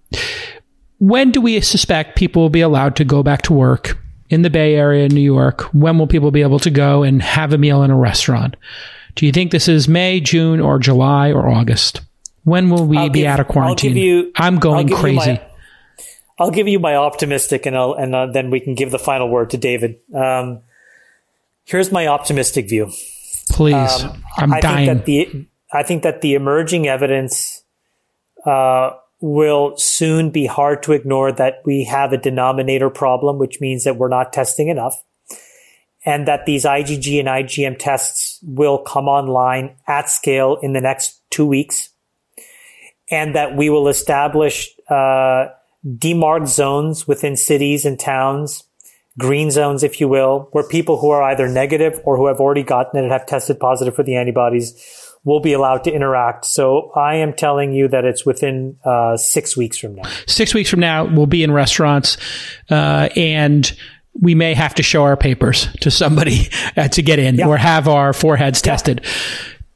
when do we suspect people will be allowed to go back to work in the Bay Area in New York, when will people be able to go and have a meal in a restaurant? Do you think this is May, June, or July, or August? When will we I'll be give, out of quarantine? You, I'm going crazy. My, I'll give you my optimistic, and I'll, and uh, then we can give the final word to David. Um, here's my optimistic view. Please, um, I'm I dying. Think that the, I think that the emerging evidence uh, will soon be hard to ignore that we have a denominator problem, which means that we're not testing enough. And that these IgG and IgM tests will come online at scale in the next two weeks. And that we will establish, uh, demarked zones within cities and towns, green zones, if you will, where people who are either negative or who have already gotten it and have tested positive for the antibodies will be allowed to interact. So I am telling you that it's within uh, six weeks from now. Six weeks from now, we'll be in restaurants, uh, and we may have to show our papers to somebody *laughs* uh, to get in, yeah. or have our foreheads yeah. tested.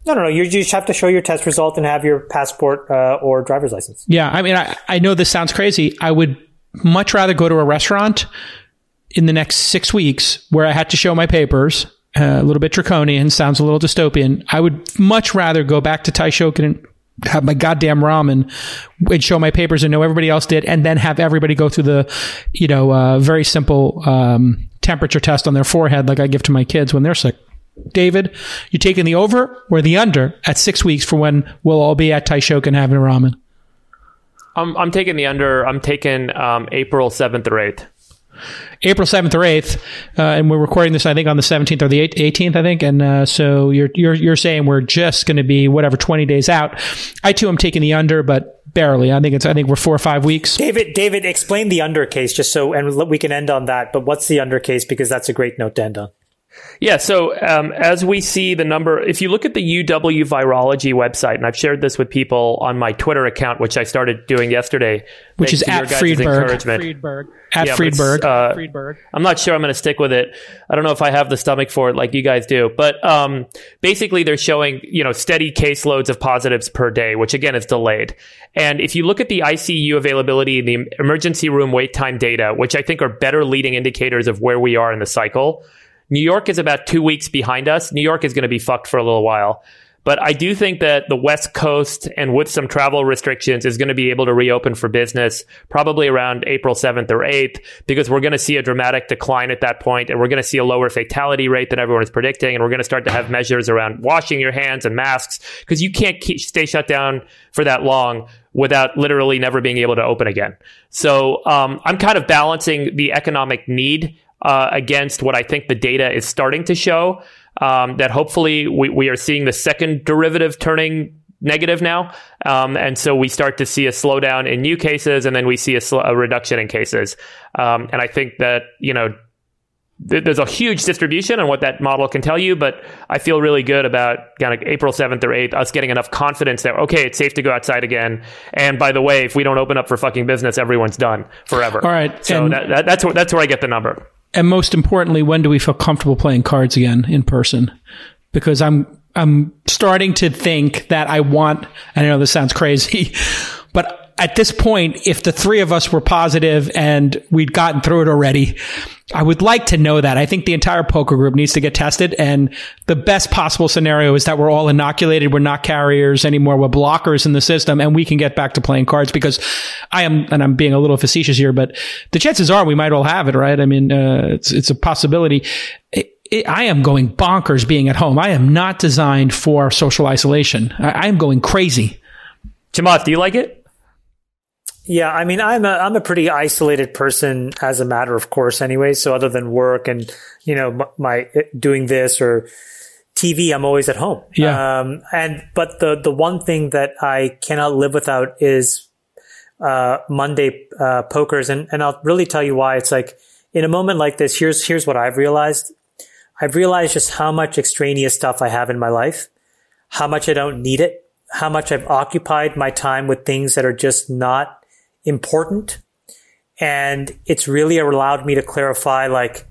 No, no, no. You just have to show your test result and have your passport uh, or driver's license. Yeah, I mean, I, I know this sounds crazy. I would much rather go to a restaurant in the next six weeks where I had to show my papers uh, a little bit draconian, sounds a little dystopian. I would much rather go back to Taishoken and have my goddamn ramen and show my papers and know everybody else did, and then have everybody go through the, you know, uh, very simple um, temperature test on their forehead like I give to my kids when they're sick. David, you taking the over or the under at six weeks for when we'll all be at Taishoken having ramen? I'm, I'm taking the under. I'm taking um, April 7th or 8th. April 7th or 8th, uh, and we're recording this, I think, on the 17th or the 18th, I think. And uh, so you're, you're, you're saying we're just going to be whatever 20 days out. I too am taking the under, but barely. I think it's, I think we're four or five weeks. David, David, explain the under case just so, and we can end on that. But what's the under case? Because that's a great note to end on. Yeah. So um, as we see the number, if you look at the UW Virology website, and I've shared this with people on my Twitter account, which I started doing yesterday, which is at Friedberg. Friedberg. At yeah, Friedberg. Uh, Friedberg. I'm not sure I'm going to stick with it. I don't know if I have the stomach for it like you guys do, but um, basically they're showing you know steady caseloads of positives per day, which again is delayed. And if you look at the ICU availability, the emergency room wait time data, which I think are better leading indicators of where we are in the cycle New York is about two weeks behind us. New York is going to be fucked for a little while. But I do think that the West Coast and with some travel restrictions is going to be able to reopen for business probably around April 7th or 8th because we're going to see a dramatic decline at that point and we're going to see a lower fatality rate than everyone is predicting. And we're going to start to have measures around washing your hands and masks because you can't keep, stay shut down for that long without literally never being able to open again. So um, I'm kind of balancing the economic need uh, against what I think the data is starting to show. Um, that hopefully we, we are seeing the second derivative turning negative now. Um, and so we start to see a slowdown in new cases and then we see a, sl- a reduction in cases. Um, and I think that, you know, th- there's a huge distribution on what that model can tell you, but I feel really good about kind of April 7th or 8th, us getting enough confidence that, okay, it's safe to go outside again. And by the way, if we don't open up for fucking business, everyone's done forever. All right. So that, that, that's, where, that's where I get the number. And most importantly, when do we feel comfortable playing cards again in person? Because I'm I'm starting to think that I want. And I know this sounds crazy, *laughs* but at this point, if the three of us were positive and we'd gotten through it already, I would like to know that. I think the entire poker group needs to get tested. And the best possible scenario is that we're all inoculated. We're not carriers anymore. We're blockers in the system and we can get back to playing cards because I am, and I'm being a little facetious here, but the chances are we might all have it, right? I mean, uh, it's, it's a possibility. It, I am going bonkers being at home. I am not designed for social isolation. I, I am going crazy. Chamath, do you like it? Yeah, I mean, I'm a I'm a pretty isolated person as a matter of course, anyway. So other than work and you know my, doing this or TV, I'm always at home. Yeah. Um, and but the the one thing that I cannot live without is uh, Monday uh, pokers, and and I'll really tell you why. It's like in a moment like this. Here's here's what I've realized. I've realized just how much extraneous stuff I have in my life, how much I don't need it, how much I've occupied my time with things that are just not important. And it's really allowed me to clarify, like,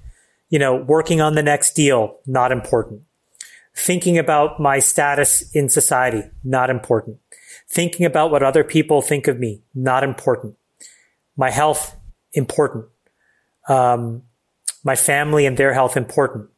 you know, working on the next deal, not important. Thinking about my status in society, not important. Thinking about what other people think of me, not important. My health, important. Um, my family and their health, important.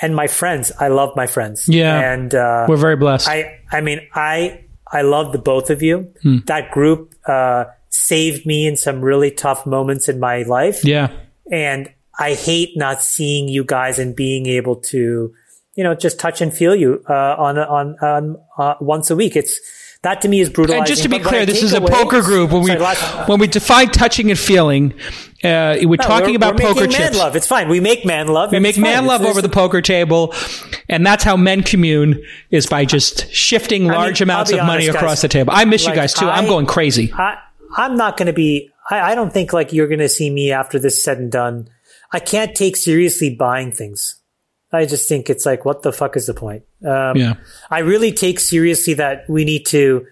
And my friends, I love my friends. Yeah. And, uh, We're very blessed. I, I mean, I, I love the both of you. Hmm. That group, uh, saved me in some really tough moments in my life. yeah. And I hate not seeing you guys and being able to, you know, just touch and feel you, uh, on, on, on, uh, once a week. It's, that to me is brutal. And just to be But clear, this is a poker group. When we Sorry, last- when we define touching and feeling, uh, we're No, talking we're- about we're poker making man chips. love. It's fine. We make man love. We make it's fine. man love It's- over the poker table, and that's how men commune is by just shifting large I'll amounts be of money across guys. the table. I miss you guys too. I'm going crazy. I, I'm not going to be, I, I don't think like you're going to see me after this said and done. I can't take seriously buying things. I just think it's like, what the fuck is the point? Um, Yeah. I really take seriously that we need to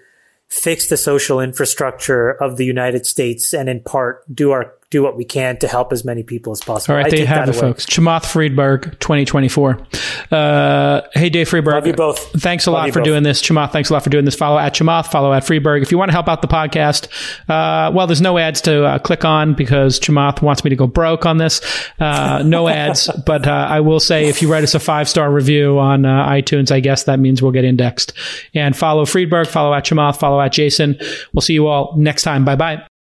fix the social infrastructure of the United States and in part do our, do what we can to help as many people as possible. All right, I there you have it, away. folks. Chamath Friedberg, 2024. Uh, hey, Dave Friedberg. Love you both. Thanks a Love lot for both. doing this. Chamath, thanks a lot for doing this. Follow at Chamath, follow at Friedberg. If you want to help out the podcast, uh, well, there's no ads to uh, click on because Chamath wants me to go broke on this. Uh, no *laughs* ads, but uh, I will say if you write us a five star review on uh, iTunes, I guess that means we'll get indexed. And follow Friedberg, follow at Chamath, follow at Jason. We'll see you all next time. Bye bye.